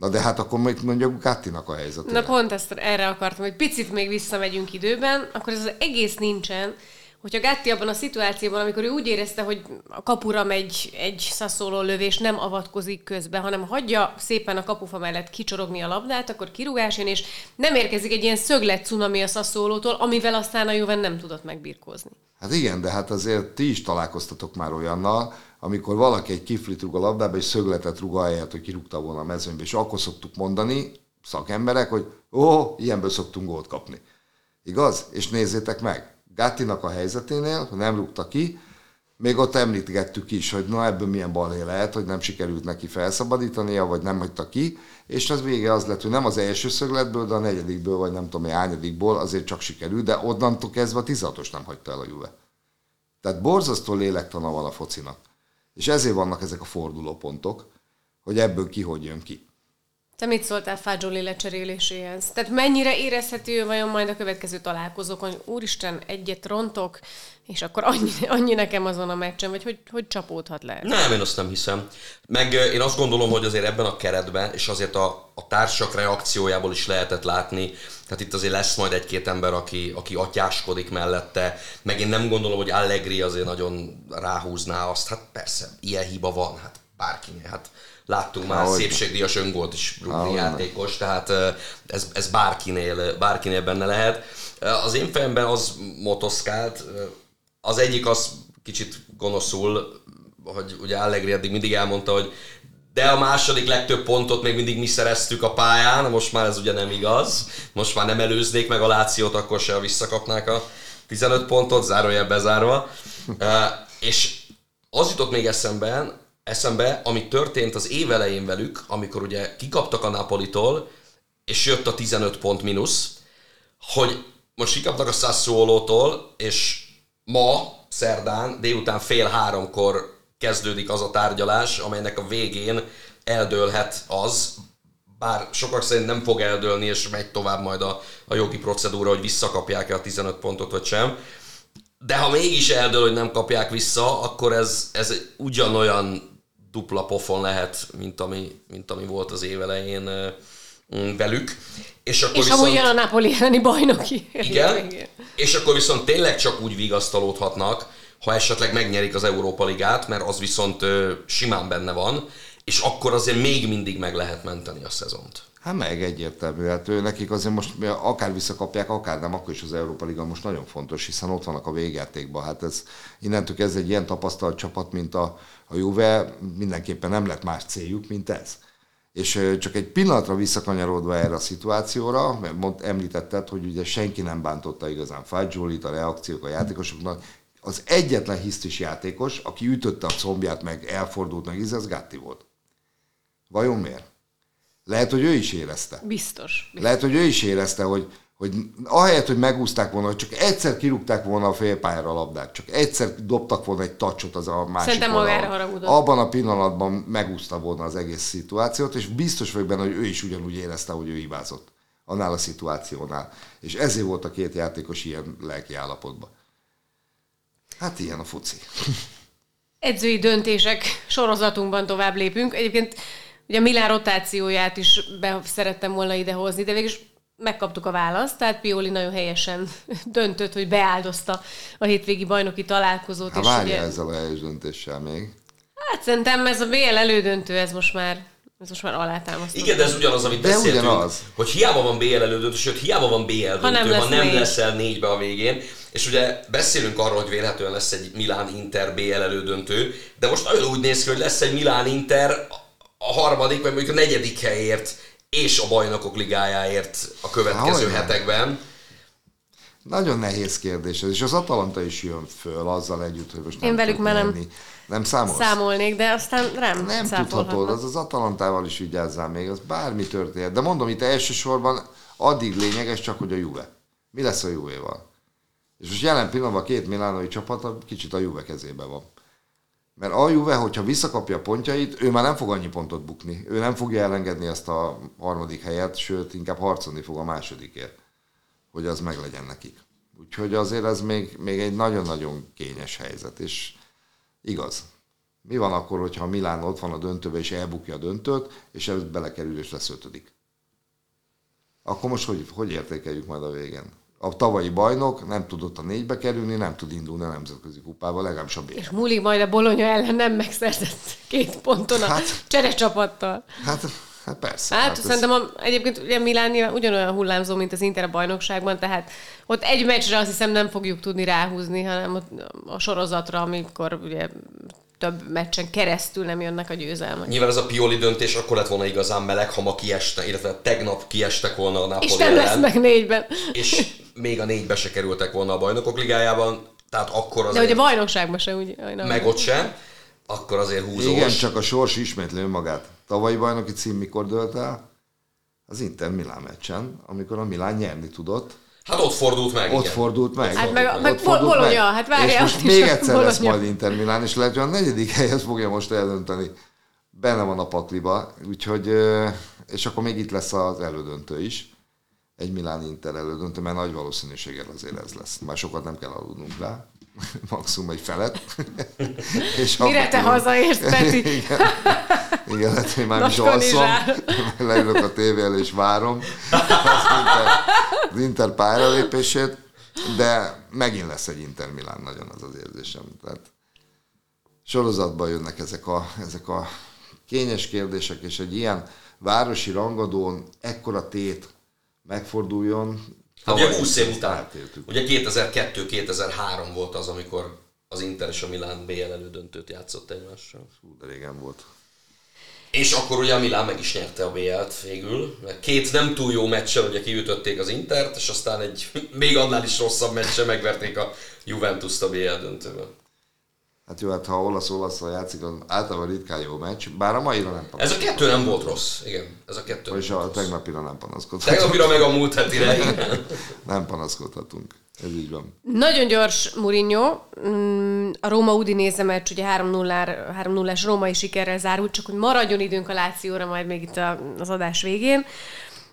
Na de hát akkor még mondjuk Gattinak a helyzet. Na pont ezt erre akartam, hogy picit még visszamegyünk időben, akkor ez az egész nincsen, hogyha Gatti abban a szituációban, amikor ő úgy érezte, hogy a kapura megy egy szaszóló lövés, nem avatkozik közbe, hanem hagyja szépen a kapufa mellett kicsorogni a labdát, akkor kirúgás jön, és nem érkezik egy ilyen szöglet cunami a szaszólótól, amivel aztán a Juven nem tudott megbirkózni. Hát igen, de hát azért ti is találkoztatok már olyannal, amikor valaki egy kiflit rúg a labdába, és szögletet rúg ahelyett, hogy kirúgta volna a mezőnybe, és akkor szoktuk mondani, szakemberek, hogy ó, ilyenből szoktunk gólt kapni. Igaz? És nézzétek meg, Gattinak a helyzeténél, hogy nem rúgta ki, még ott említgettük is, hogy na ebből milyen balhé lehet, hogy nem sikerült neki felszabadítania, vagy nem hagyta ki, és az vége az lett, hogy nem az első szögletből, de a negyedikből, vagy nem tudom, hányadikból azért csak sikerült, de onnantól kezdve a 16 nem hagyta el a Juve. Tehát borzasztó lélektana van a focinak. És ezért vannak ezek a fordulópontok, hogy ebből ki hogy jön ki. Te mit szóltál Fagioli lecseréléséhez? Tehát mennyire érezhető vajon majd a következő találkozókon, hogy úristen, egyet rontok, és akkor annyi, annyi nekem azon a meccsen, vagy hogy, hogy csapódhat le? Nem, én azt nem hiszem. Meg én azt gondolom, hogy azért ebben a keretben, és azért a, a társak reakciójából is lehetett látni, tehát itt azért lesz majd egy-két ember, aki, aki atyáskodik mellette, meg én nem gondolom, hogy Allegri azért nagyon ráhúzná azt, hát persze, ilyen hiba van, hát bárkinél, hát láttunk már Ahogy. szépségdíjas öngolt is rúgni játékos, tehát ez, ez bárkinél, bárkinél benne lehet. Az én fejemben az motoszkált, az egyik az kicsit gonoszul, hogy ugye Allegri eddig mindig elmondta, hogy de a második legtöbb pontot még mindig mi szereztük a pályán, most már ez ugye nem igaz, most már nem előznék meg a Lációt, akkor se visszakapnák a 15 pontot, zárójel bezárva. És az jutott még eszembe, eszembe, ami történt az év elején velük, amikor ugye kikaptak a Napolitól, és jött a 15 pont mínusz, hogy most kikaptak a Sassuolo-tól, és ma, szerdán, délután fél háromkor kezdődik az a tárgyalás, amelynek a végén eldőlhet az, bár sokak szerint nem fog eldőlni, és megy tovább majd a, a jogi procedúra, hogy visszakapják-e a 15 pontot, vagy sem. De ha mégis eldől, hogy nem kapják vissza, akkor ez, ez ugyanolyan dupla pofon lehet, mint ami, mint ami volt az év elején mm, velük. És, akkor és viszont, amúgy jön a Napoli elleni bajnoki. *laughs* Igen, és akkor viszont tényleg csak úgy vigasztalódhatnak, ha esetleg megnyerik az Európa Ligát, mert az viszont ö, simán benne van, és akkor azért még mindig meg lehet menteni a szezont. Hát meg egyértelmű, hát ő, nekik azért most akár visszakapják, akár nem, akkor is az Európa Liga most nagyon fontos, hiszen ott vannak a végjátékban. Hát ez innentől ez egy ilyen tapasztalt csapat, mint a, a Juve, mindenképpen nem lett más céljuk, mint ez. És csak egy pillanatra visszakanyarodva erre a szituációra, mert mond, említetted, hogy ugye senki nem bántotta igazán Fagioli-t, a reakciók a játékosoknak, az egyetlen hisztis játékos, aki ütötte a combját, meg elfordult, meg ez Gatti volt. Vajon miért? Lehet, hogy ő is érezte. Biztos. biztos. Lehet, hogy ő is érezte, hogy, hogy ahelyett, hogy megúzták volna, hogy csak egyszer kirúgták volna a félpályára a labdát, csak egyszer dobtak volna egy tacsot az a másik Szerintem magára haragudott. Abban a pillanatban megúszta volna az egész szituációt, és biztos vagyok benne, hogy ő is ugyanúgy érezte, hogy ő hibázott annál a szituációnál. És ezért volt a két játékos ilyen lelki állapotban. Hát ilyen a foci. Edzői döntések sorozatunkban tovább lépünk. Egyébként ugye a Milán rotációját is be szerettem volna idehozni, de végül megkaptuk a választ, tehát Pioli nagyon helyesen *laughs* döntött, hogy beáldozta a hétvégi bajnoki találkozót. Hát várja ugye... ezzel a helyes döntéssel még. Hát szerintem ez a BL elődöntő, ez most már ez most már alátámasztó. Igen, de ez ugyanaz, amit beszéltünk, ugyanaz. hogy hiába van BL elődöntő, sőt, hiába van BL döntő, ha nem, lesz ha nem négy. leszel négybe a végén, és ugye beszélünk arról, hogy vélhetően lesz egy Milán-Inter BL elődöntő, de most nagyon úgy néz ki, hogy lesz egy Milán-Inter a harmadik, vagy mondjuk a negyedik helyért és a bajnokok ligájáért a következő Há, hetekben. Nagyon nehéz kérdés ez, és az Atalanta is jön föl azzal együtt, hogy most nem Én velük már nem, nem számolsz? Számolnék, de aztán nem Nem tudhatod, az az Atalantával is vigyázzál még, az bármi történhet. De mondom, itt elsősorban addig lényeges csak, hogy a Juve. Mi lesz a Juve-val? És most jelen pillanatban a két milánoi csapat kicsit a Juve kezében van. Mert a Juve, hogyha visszakapja a pontjait, ő már nem fog annyi pontot bukni. Ő nem fogja elengedni azt a harmadik helyet, sőt, inkább harcolni fog a másodikért, hogy az meglegyen nekik. Úgyhogy azért ez még, még egy nagyon-nagyon kényes helyzet, és igaz. Mi van akkor, hogyha Milán ott van a döntőbe, és elbukja a döntőt, és ez belekerül, és lesz ötödik? Akkor most hogy, hogy értékeljük majd a végén? A tavalyi bajnok nem tudott a négybe kerülni, nem tud indulni a nemzetközi kupába, legalábbis a B. És múlik majd a Bolonya ellen nem megszerzett két ponton a hát, cserecsapattal. Hát, hát persze. Hát, hát szerintem ez... a, egyébként ugye Milán ugyanolyan hullámzó, mint az Inter a bajnokságban, tehát ott egy meccsre azt hiszem nem fogjuk tudni ráhúzni, hanem a sorozatra, amikor ugye több meccsen keresztül nem jönnek a győzelmek. Nyilván ez a Pioli döntés akkor lett volna igazán meleg, ha ma kieste, illetve tegnap kiestek volna a Napoli És nem ellen, lesz meg négyben. És még a négybe se kerültek volna a bajnokok ligájában, tehát akkor az. De ugye a bajnokságban se úgy. Meg ott sem, akkor azért húzós. Igen, csak a sors ismétli önmagát. Tavalyi bajnoki cím mikor dölt el? Az Inter Milán meccsen, amikor a Milán nyerni tudott Hát ott fordult meg, Ott igen. fordult meg. Hát meg, ott meg fordult Bologna, meg. hát várjál. És most még egyszer Bologna. lesz majd Inter Milán, és lehet, hogy a negyedik helyet fogja most eldönteni. Benne van a pakliba, úgyhogy, és akkor még itt lesz az elődöntő is. Egy Milán Inter elődöntő, mert nagy valószínűséggel azért ez lesz. Már sokat nem kell aludnunk rá. *laughs* Maximum egy felet. *laughs* és Mire te hazaérsz, Peti? *laughs* igen, igen, hát én már is alszom. Leülök a tévé és várom az Inter, az Inter pályalépését, de megint lesz egy Inter Milán, nagyon az az érzésem. Tehát sorozatban jönnek ezek a, ezek a kényes kérdések, és egy ilyen városi rangadón ekkora tét megforduljon, Hát ugye 20 év után. Átéltük. Ugye 2002-2003 volt az, amikor az Inter és a Milán BL elődöntőt játszott egymással. Hú, de régen volt. És akkor ugye a Milán meg is nyerte a BL-t végül. Mert két nem túl jó meccsen ugye kiütötték az Intert, és aztán egy még annál is rosszabb meccsen megverték a Juventus-t a BL döntőben. Hát jó, hát ha olasz-olasz játszik, az általában ritkán jó meccs, bár a maira nem Ez a kettő nem volt rossz, igen. Ez a kettő. És a tegnapira nem panaszkodhatunk. Tegnapira meg a múlt hetire, *laughs* igen. Nem panaszkodhatunk. Ez így van. Nagyon gyors Mourinho. Mm, A Róma Udinéze meccs ugye 3-0-as római sikerrel zárult, csak hogy maradjon időnk a Lációra majd még itt a- az adás végén.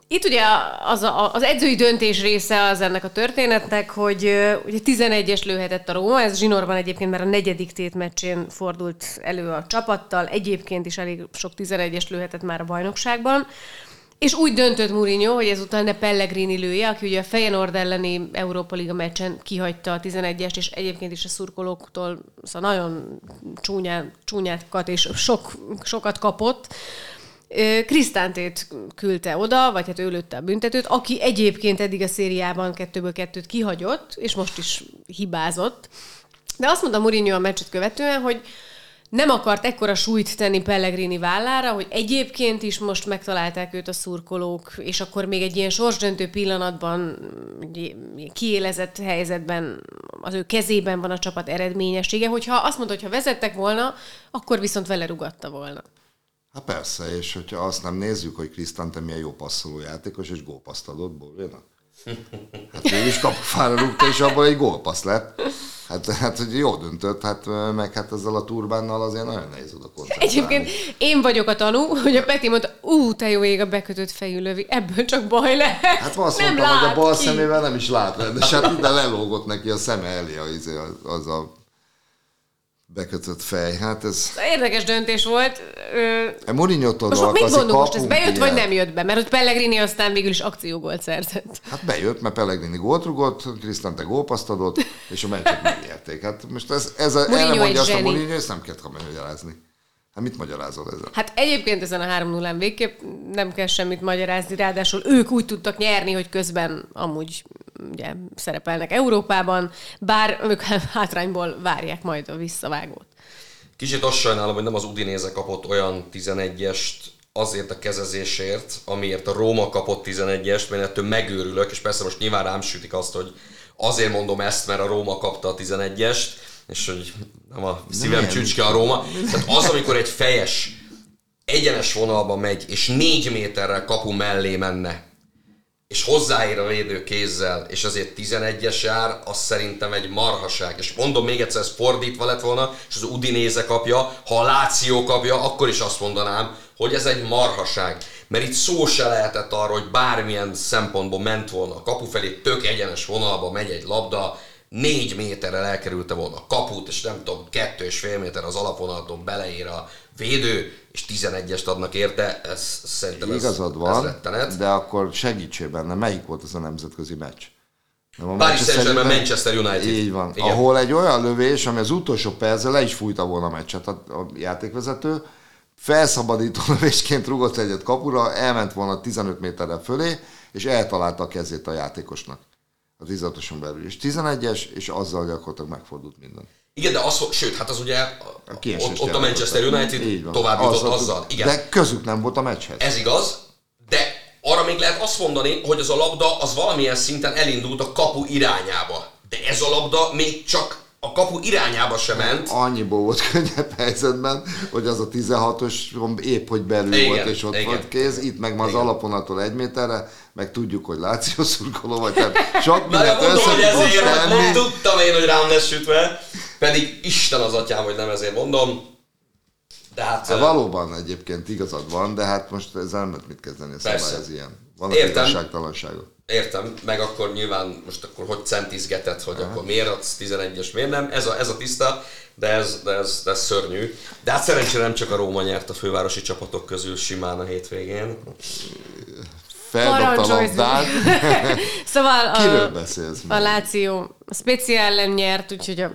Itt ugye az, a, az edzői döntés része az ennek a történetnek, hogy ugye 11-es lőhetett a Róma, ez zsinórban egyébként már a negyedik tét meccsén fordult elő a csapattal, egyébként is elég sok 11-es lőhetett már a bajnokságban. És úgy döntött Mourinho, hogy ezután ne Pellegrini lője, aki ugye a Feyenoord elleni Európa Liga meccsen kihagyta a 11-est, és egyébként is a szurkolóktól szóval nagyon csúnyán, csúnyákat és sok, sokat kapott. Krisztántét küldte oda, vagy hát ő lőtte a büntetőt, aki egyébként eddig a szériában kettőből kettőt kihagyott, és most is hibázott. De azt mondta Mourinho a meccset követően, hogy nem akart ekkora súlyt tenni Pellegrini vállára, hogy egyébként is most megtalálták őt a szurkolók, és akkor még egy ilyen sorsdöntő pillanatban, kiélezett helyzetben az ő kezében van a csapat eredményessége, hogyha azt mondta, hogy ha vezettek volna, akkor viszont vele rugatta volna. Hát persze, és hogyha azt nem nézzük, hogy Krisztante milyen jó passzoló játékos, és gólpaszt adott Bolvénak. *laughs* Hát ő is kapufára rúgta, és abból egy gólpassz lett. Hát, hát hogy jó döntött, hát meg hát ezzel a turbánnal azért nagyon nehéz oda koncentrálni. Egyébként én vagyok a tanú, hogy a Peti mondta, ú, te jó ég a bekötött fejű lövi, ebből csak baj lehet. Hát azt nem mondtam, hogy a bal ki. szemével nem is lát de hát ide lelógott neki a szeme elé az, az a bekötött fej. Hát ez... Érdekes döntés volt. Ö, Mourinho-tól most mit gondolunk most, ez bejött vagy ugye? nem jött be? Mert hogy Pellegrini aztán végül is akciógolt szerzett. Hát bejött, mert Pellegrini gólt rugott, Krisztante gólpaszt adott, és a meccset megnyerték. Hát most ez, ez a, erre mondja azt a. Mourinho, ezt nem kell magyarázni. Hát mit magyarázol ezzel? Hát egyébként ezen a 3 0 végképp nem kell semmit magyarázni, ráadásul ők úgy tudtak nyerni, hogy közben amúgy ugye, szerepelnek Európában, bár ők *laughs* hátrányból várják majd a visszavágót. Kicsit azt sajnálom, hogy nem az Udinéze kapott olyan 11-est azért a kezezésért, amiért a Róma kapott 11-est, mert ettől megőrülök, és persze most nyilván rám sütik azt, hogy azért mondom ezt, mert a Róma kapta a 11-est, és hogy nem a szívem milyen csücske a Róma. Tehát az, amikor egy fejes egyenes vonalba megy, és négy méterrel kapu mellé menne, és hozzáér a védő kézzel, és azért 11-es jár, az szerintem egy marhaság. És mondom még egyszer, ez fordítva lett volna, és az Udinéze kapja, ha a Láció kapja, akkor is azt mondanám, hogy ez egy marhaság. Mert itt szó se lehetett arról, hogy bármilyen szempontból ment volna a kapu felé, tök egyenes vonalba megy egy labda, négy méterrel elkerülte volna a kaput, és nem tudom, kettő és fél méter az alapvonaltól beleér a védő, és 11-est adnak érte, ez szerintem ez, Igazad ez van, rettenet. de akkor segítsél benne, melyik volt az a nemzetközi meccs? Nem a Paris Manchester Saint-Germain? Manchester United. Így van. Igen. Ahol egy olyan lövés, ami az utolsó percben le is fújta volna a meccset a, a játékvezető, felszabadító *laughs* lövésként rugott egyet kapura, elment volna 15 méterre fölé, és eltalálta a kezét a játékosnak. A 16-oson belül. És 11-es, és azzal gyakorlatilag megfordult minden. Igen, de az, sőt, hát az ugye ott, ott a. Manchester United tovább jutott Azzal- azzal. Igen, De közük nem volt a meccshez. ez igaz, de arra még lehet azt mondani, hogy az a labda az valamilyen szinten elindult a kapu irányába. De ez a labda még csak a kapu irányába sem ment. annyiból volt *laughs* könnyebb helyzetben, hogy az a 16-os épp hogy belül Igen, volt, és ott igen. volt kéz, itt meg már az Igen. alaponattól egy méterre, meg tudjuk, hogy Láció szurkoló vagy, tehát sok mindent össze hogy ezért, tudtam én, hogy rám lesz sütve, pedig Isten az atyám, hogy nem ezért mondom. De hát, Hát valóban egyébként igazad van, de hát most ezzel nem mit kezdeni, a Persze. ez ilyen. Van Értem. igazságtalansága. Értem, meg akkor nyilván most akkor hogy centizgetett, hogy akkor miért adsz 11-es, miért nem, ez a, ez a tiszta, de ez, de, ez, de ez szörnyű. De hát szerencsére nem csak a Róma nyert a fővárosi csapatok közül simán a hétvégén. Feldobta a labdát. *laughs* Szóval Kiről a, beszélsz? a Láció a speciál ellen nyert, úgyhogy a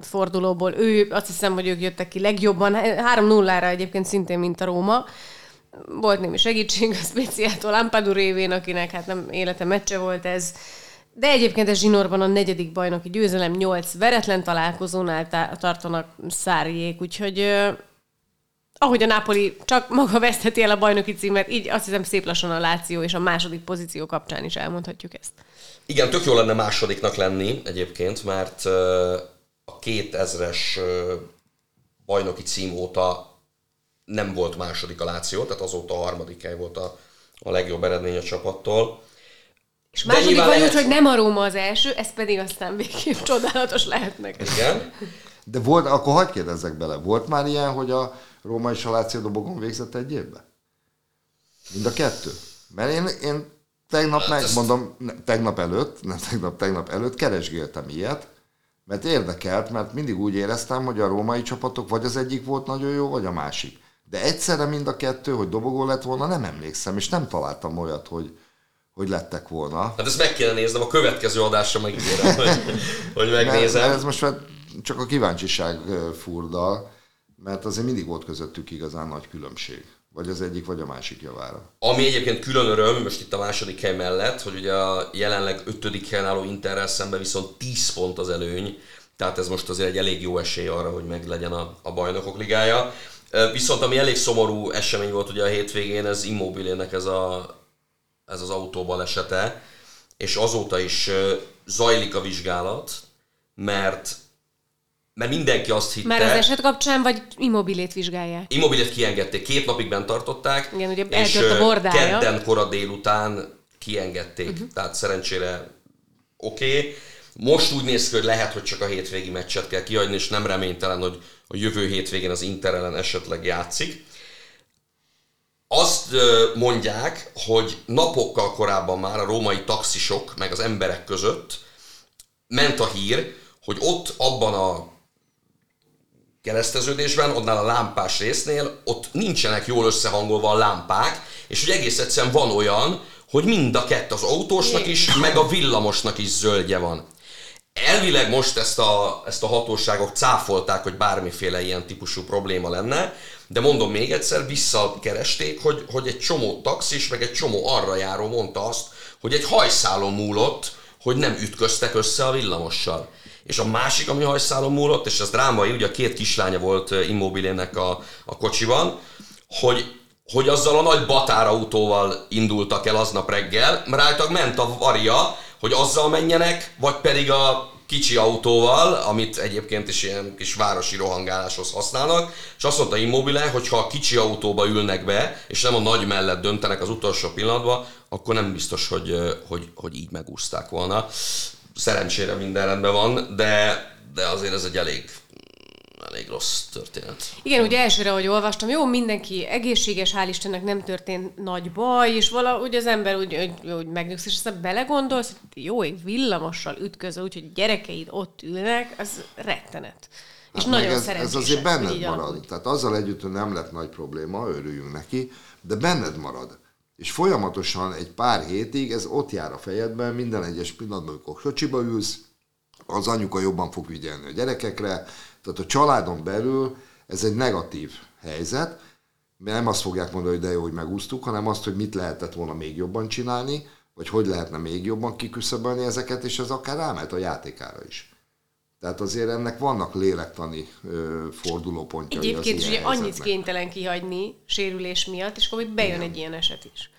fordulóból ő, azt hiszem, hogy ők jöttek ki legjobban. 3-0-ra egyébként szintén, mint a Róma. Volt némi segítség a speciáltól Ampadu révén, akinek hát nem élete meccse volt ez. De egyébként ez zsinórban a negyedik bajnoki győzelem, nyolc veretlen találkozónál tartanak szárjék, úgyhogy ahogy a Napoli csak maga vesztheti el a bajnoki címet, így azt hiszem szép lassan a Láció és a második pozíció kapcsán is elmondhatjuk ezt. Igen, tök jó lenne másodiknak lenni egyébként, mert a 2000-es ö, bajnoki cím óta nem volt második a Láció, tehát azóta a harmadik hely volt a, a legjobb eredmény a csapattól. És De második nyilván vagy lehet- úgy, hogy nem a Róma az első, ez pedig aztán végképp csodálatos lehet neked. Igen. De volt, akkor hagyd kérdezzek bele, volt már ilyen, hogy a Róma és a Láció dobogon végzett egy évben? Mind a kettő? Mert én, én tegnap Hát ezt- megmondom, ne, tegnap előtt, nem tegnap, tegnap előtt keresgéltem ilyet, mert érdekelt, mert mindig úgy éreztem, hogy a római csapatok vagy az egyik volt nagyon jó, vagy a másik. De egyszerre mind a kettő, hogy dobogó lett volna, nem emlékszem, és nem találtam olyat, hogy, hogy lettek volna. Hát ezt meg kéne néznem, a következő adásra megígérem, hogy, *laughs* hogy Mert, megnézem. mert ez most már csak a kíváncsiság furdal, mert azért mindig volt közöttük igazán nagy különbség. Vagy az egyik, vagy a másik javára. Ami egyébként külön öröm, most itt a második hely mellett, hogy ugye a jelenleg ötödik helyen álló Interrel szemben viszont 10 pont az előny, tehát ez most azért egy elég jó esély arra, hogy meg legyen a, a bajnokok ligája. Viszont ami elég szomorú esemény volt ugye a hétvégén, ez Immobilének ez, a, ez az autóbal esete, és azóta is zajlik a vizsgálat, mert mert mindenki azt hitte... Már az eset kapcsán, vagy immobilét vizsgálják? Immobilet kiengedték, két napig bent tartották, Igen, ugye és a bordája. kedden kora délután kiengedték, uh-huh. tehát szerencsére oké. Okay. Most úgy néz ki, hogy lehet, hogy csak a hétvégi meccset kell kihagyni, és nem reménytelen, hogy a jövő hétvégén az Inter ellen esetleg játszik. Azt mondják, hogy napokkal korábban már a római taxisok, meg az emberek között ment a hír, hogy ott abban a kereszteződésben, annál a lámpás résznél, ott nincsenek jól összehangolva a lámpák, és hogy egész egyszerűen van olyan, hogy mind a kettő, az autósnak is, meg a villamosnak is zöldje van. Elvileg most ezt a, ezt a hatóságok cáfolták, hogy bármiféle ilyen típusú probléma lenne, de mondom még egyszer, visszakeresték, hogy, hogy egy csomó taxis, meg egy csomó arra járó mondta azt, hogy egy hajszálon múlott, hogy nem ütköztek össze a villamossal. És a másik, ami hajszálon múlott, és ez drámai, ugye a két kislánya volt eh, Immobilének a, a kocsiban, hogy hogy azzal a nagy batárautóval indultak el aznap reggel, mert általában ment a varia, hogy azzal menjenek, vagy pedig a kicsi autóval, amit egyébként is ilyen kis városi rohangáláshoz használnak, és azt mondta Immobile, hogy ha a kicsi autóba ülnek be, és nem a nagy mellett döntenek az utolsó pillanatban, akkor nem biztos, hogy, hogy, hogy így megúszták volna. Szerencsére minden rendben van, de, de azért ez egy elég, elég rossz történet. Igen, ugye elsőre, hogy olvastam, jó, mindenki egészséges, hál' Istennek nem történt nagy baj, és valahogy az ember úgy, úgy, úgy megnyugsz, és aztán belegondolsz, hogy jó, egy villamossal ütköző, úgyhogy gyerekeid ott ülnek, az rettenet. És Hát nagyon ez, ez azért benned marad. alakult. Tehát azzal együtt, hogy nem lett nagy probléma, örüljünk neki, de benned marad. És folyamatosan egy pár hétig ez ott jár a fejedben, minden egyes pillanatban, amikor kocsiba ülsz, az anyuka jobban fog ügyelni a gyerekekre, tehát a családon belül ez egy negatív helyzet, mert nem azt fogják mondani, hogy de jó, hogy megúsztuk, hanem azt, hogy mit lehetett volna még jobban csinálni, vagy hogy lehetne még jobban kiküszöbölni ezeket, és ez akár rámehet a játékára is. Tehát azért ennek vannak lélektani ö, fordulópontjai az Egyébként ilyen ugye annyit kénytelen kihagyni sérülés miatt, és akkor bejön egy ilyen eset is.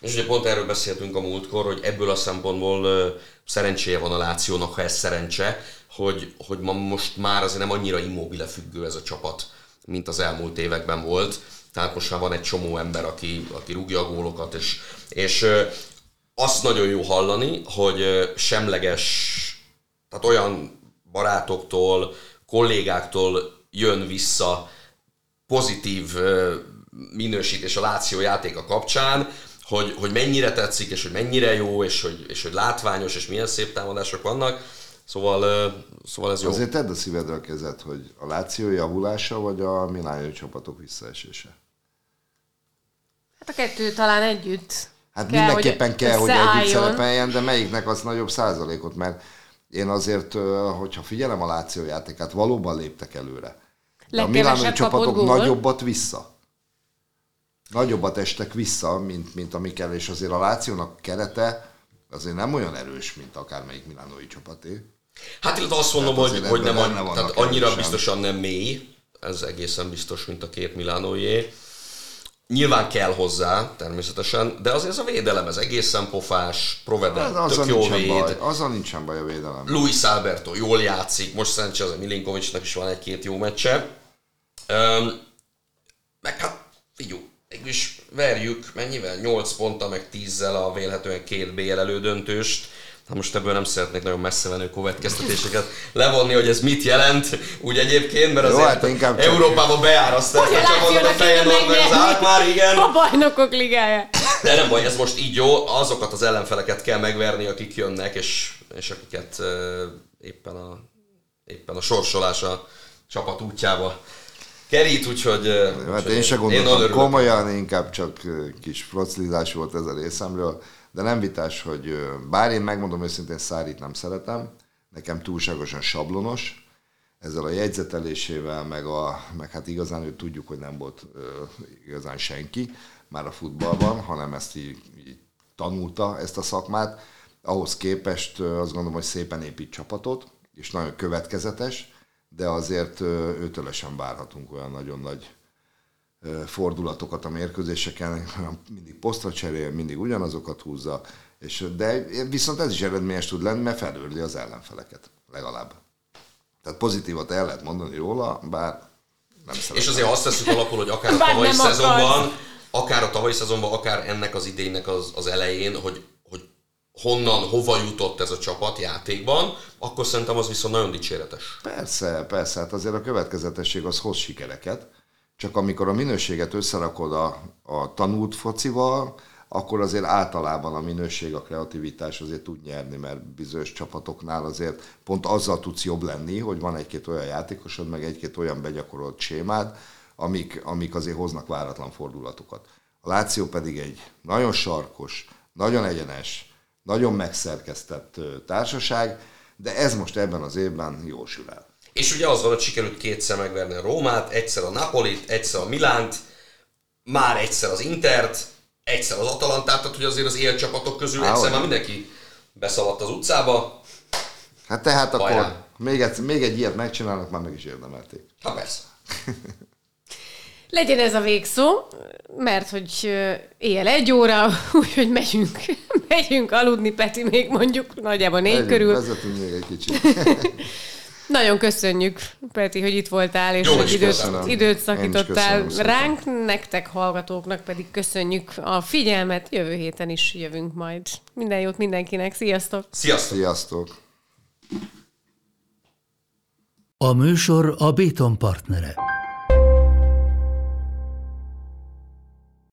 És ugye pont erről beszéltünk a múltkor, hogy ebből a szempontból szerencséje van a Lációnak, ha ez szerencse, hogy, hogy ma most már azért nem annyira immobile függő ez a csapat, mint az elmúlt években volt. Tehát most már van egy csomó ember, aki, aki rúgja a gólokat, és, és azt nagyon jó hallani, hogy semleges, tehát olyan barátoktól, kollégáktól jön vissza pozitív minősítés a Láció játéka kapcsán, hogy, hogy mennyire tetszik, és hogy mennyire jó, és hogy, és hogy látványos, és milyen szép támadások vannak. Szóval, szóval ez jó. Azért tedd a szívedre a kezed, hogy a Láció javulása, vagy a milánói csapatok visszaesése. Hát a kettő talán együtt. Hát kell, mindenképpen hogy kell, hogy együtt szerepeljen, de melyiknek az nagyobb százalékot, mert én azért, hogyha figyelem a Láció játékát, valóban léptek előre. De a kapott csapatok gól. nagyobbat vissza. Nagyobbat estek vissza, mint, mint ami kell, és azért a Lációnak kerete azért nem olyan erős, mint akármelyik milánói csapaté. Hát illetve azt mondom, Tehát hogy, hogy nem vannak tehát annyira erősen. biztosan nem mély ez egészen biztos, mint a két Milánójé. Nyilván kell hozzá, természetesen, de azért ez a védelem, ez egészen pofás, Provedel Hát tök jó nincsen, véd. baj, azzal nincsen baj a védelem. Luis Alberto jól játszik, most Sanchez, a Milinkovicsnak is van egy-két jó meccse. Öm, meg hát, figyú, mégis verjük, mennyivel? 8 ponttal, meg 10-zel a vélhetően két BL elődöntőst. Na most ebből nem szeretnék nagyon messze menő következtetéseket levonni, hogy ez mit jelent, úgy egyébként, mert Jó, azért hát inkább csak- Európába beárasztani, Hogy a csak mondod a Feyenoord, meg az Alkmaar, igen. *laughs* A bajnokok ligája. De nem baj, ez most így jó, azokat az ellenfeleket kell megverni, akik jönnek, és, és akiket uh, éppen, a, éppen a sorsolás a csapat útjába kerít, úgyhogy... Hát én se gondoltam örülök. komolyan, inkább csak kis froclizás volt ez a részemről, de nem vitás, hogy bár én megmondom őszintén, Szárit nem szeretem, nekem túlságosan sablonos, ezzel a jegyzetelésével, meg, a, meg hát igazán ő tudjuk, hogy nem volt ö, igazán senki már a futballban, hanem ezt így, így tanulta, ezt a szakmát. Ahhoz képest azt gondolom, hogy szépen épít csapatot, és nagyon következetes, de azért őtől sem várhatunk olyan nagyon nagy fordulatokat a mérkőzéseken, mindig posztra cserél, mindig ugyanazokat húzza, és, de viszont ez is eredményes tud lenni, mert felőrli az ellenfeleket, legalább. Tehát pozitívat el lehet mondani róla, bár nem szeretem. És azért azt tesszük alapul, hogy akár a Bár tavalyi nem akarsz. szezonban, akár a tavalyi szezonban, akár ennek az idénynek az, az elején, hogy honnan, hova jutott ez a csapat játékban, akkor szerintem az viszont nagyon dicséretes. Persze, persze, hát azért a következetesség az hoz sikereket, csak amikor a minőséget összerakod a, a tanult focival, akkor azért általában a minőség, a kreativitás azért tud nyerni, mert bizonyos csapatoknál azért pont azzal tudsz jobb lenni, hogy van egy-két olyan játékosod, meg egy-két olyan begyakorolt sémád, amik, amik azért hoznak váratlan fordulatokat. A Láció pedig egy nagyon sarkos, nagyon egyenes, nagyon megszerkesztett társaság, de ez most ebben az évben jól sül el. És ugye az van, hogy sikerült kétszer megverni a Rómát, egyszer a Napolit, egyszer a Milánt, már egyszer az Intert, egyszer az Atalantát, tehát hogy azért az élcsapatok közül Á, egyszer olyan. már mindenki beszaladt az utcába. Hát tehát akkor Hajrá. még egy, még egy ilyet megcsinálnak, már meg is érdemelték. Hát persze. *laughs* Legyen ez a végszó, mert hogy éjjel egy óra, *laughs* úgyhogy megyünk, *laughs* megyünk aludni, Peti még mondjuk nagyjából négy Megyünk, körül. Vezetünk még egy kicsit. *laughs* Nagyon köszönjük, Peti, hogy itt voltál, és Jó, hogy időt, köszönöm. időt szakítottál köszönöm szépen. ránk, nektek hallgatóknak pedig köszönjük a figyelmet, jövő héten is jövünk majd. Minden jót mindenkinek, sziasztok! Sziasztok! Sziasztok! A műsor a Béton partnere.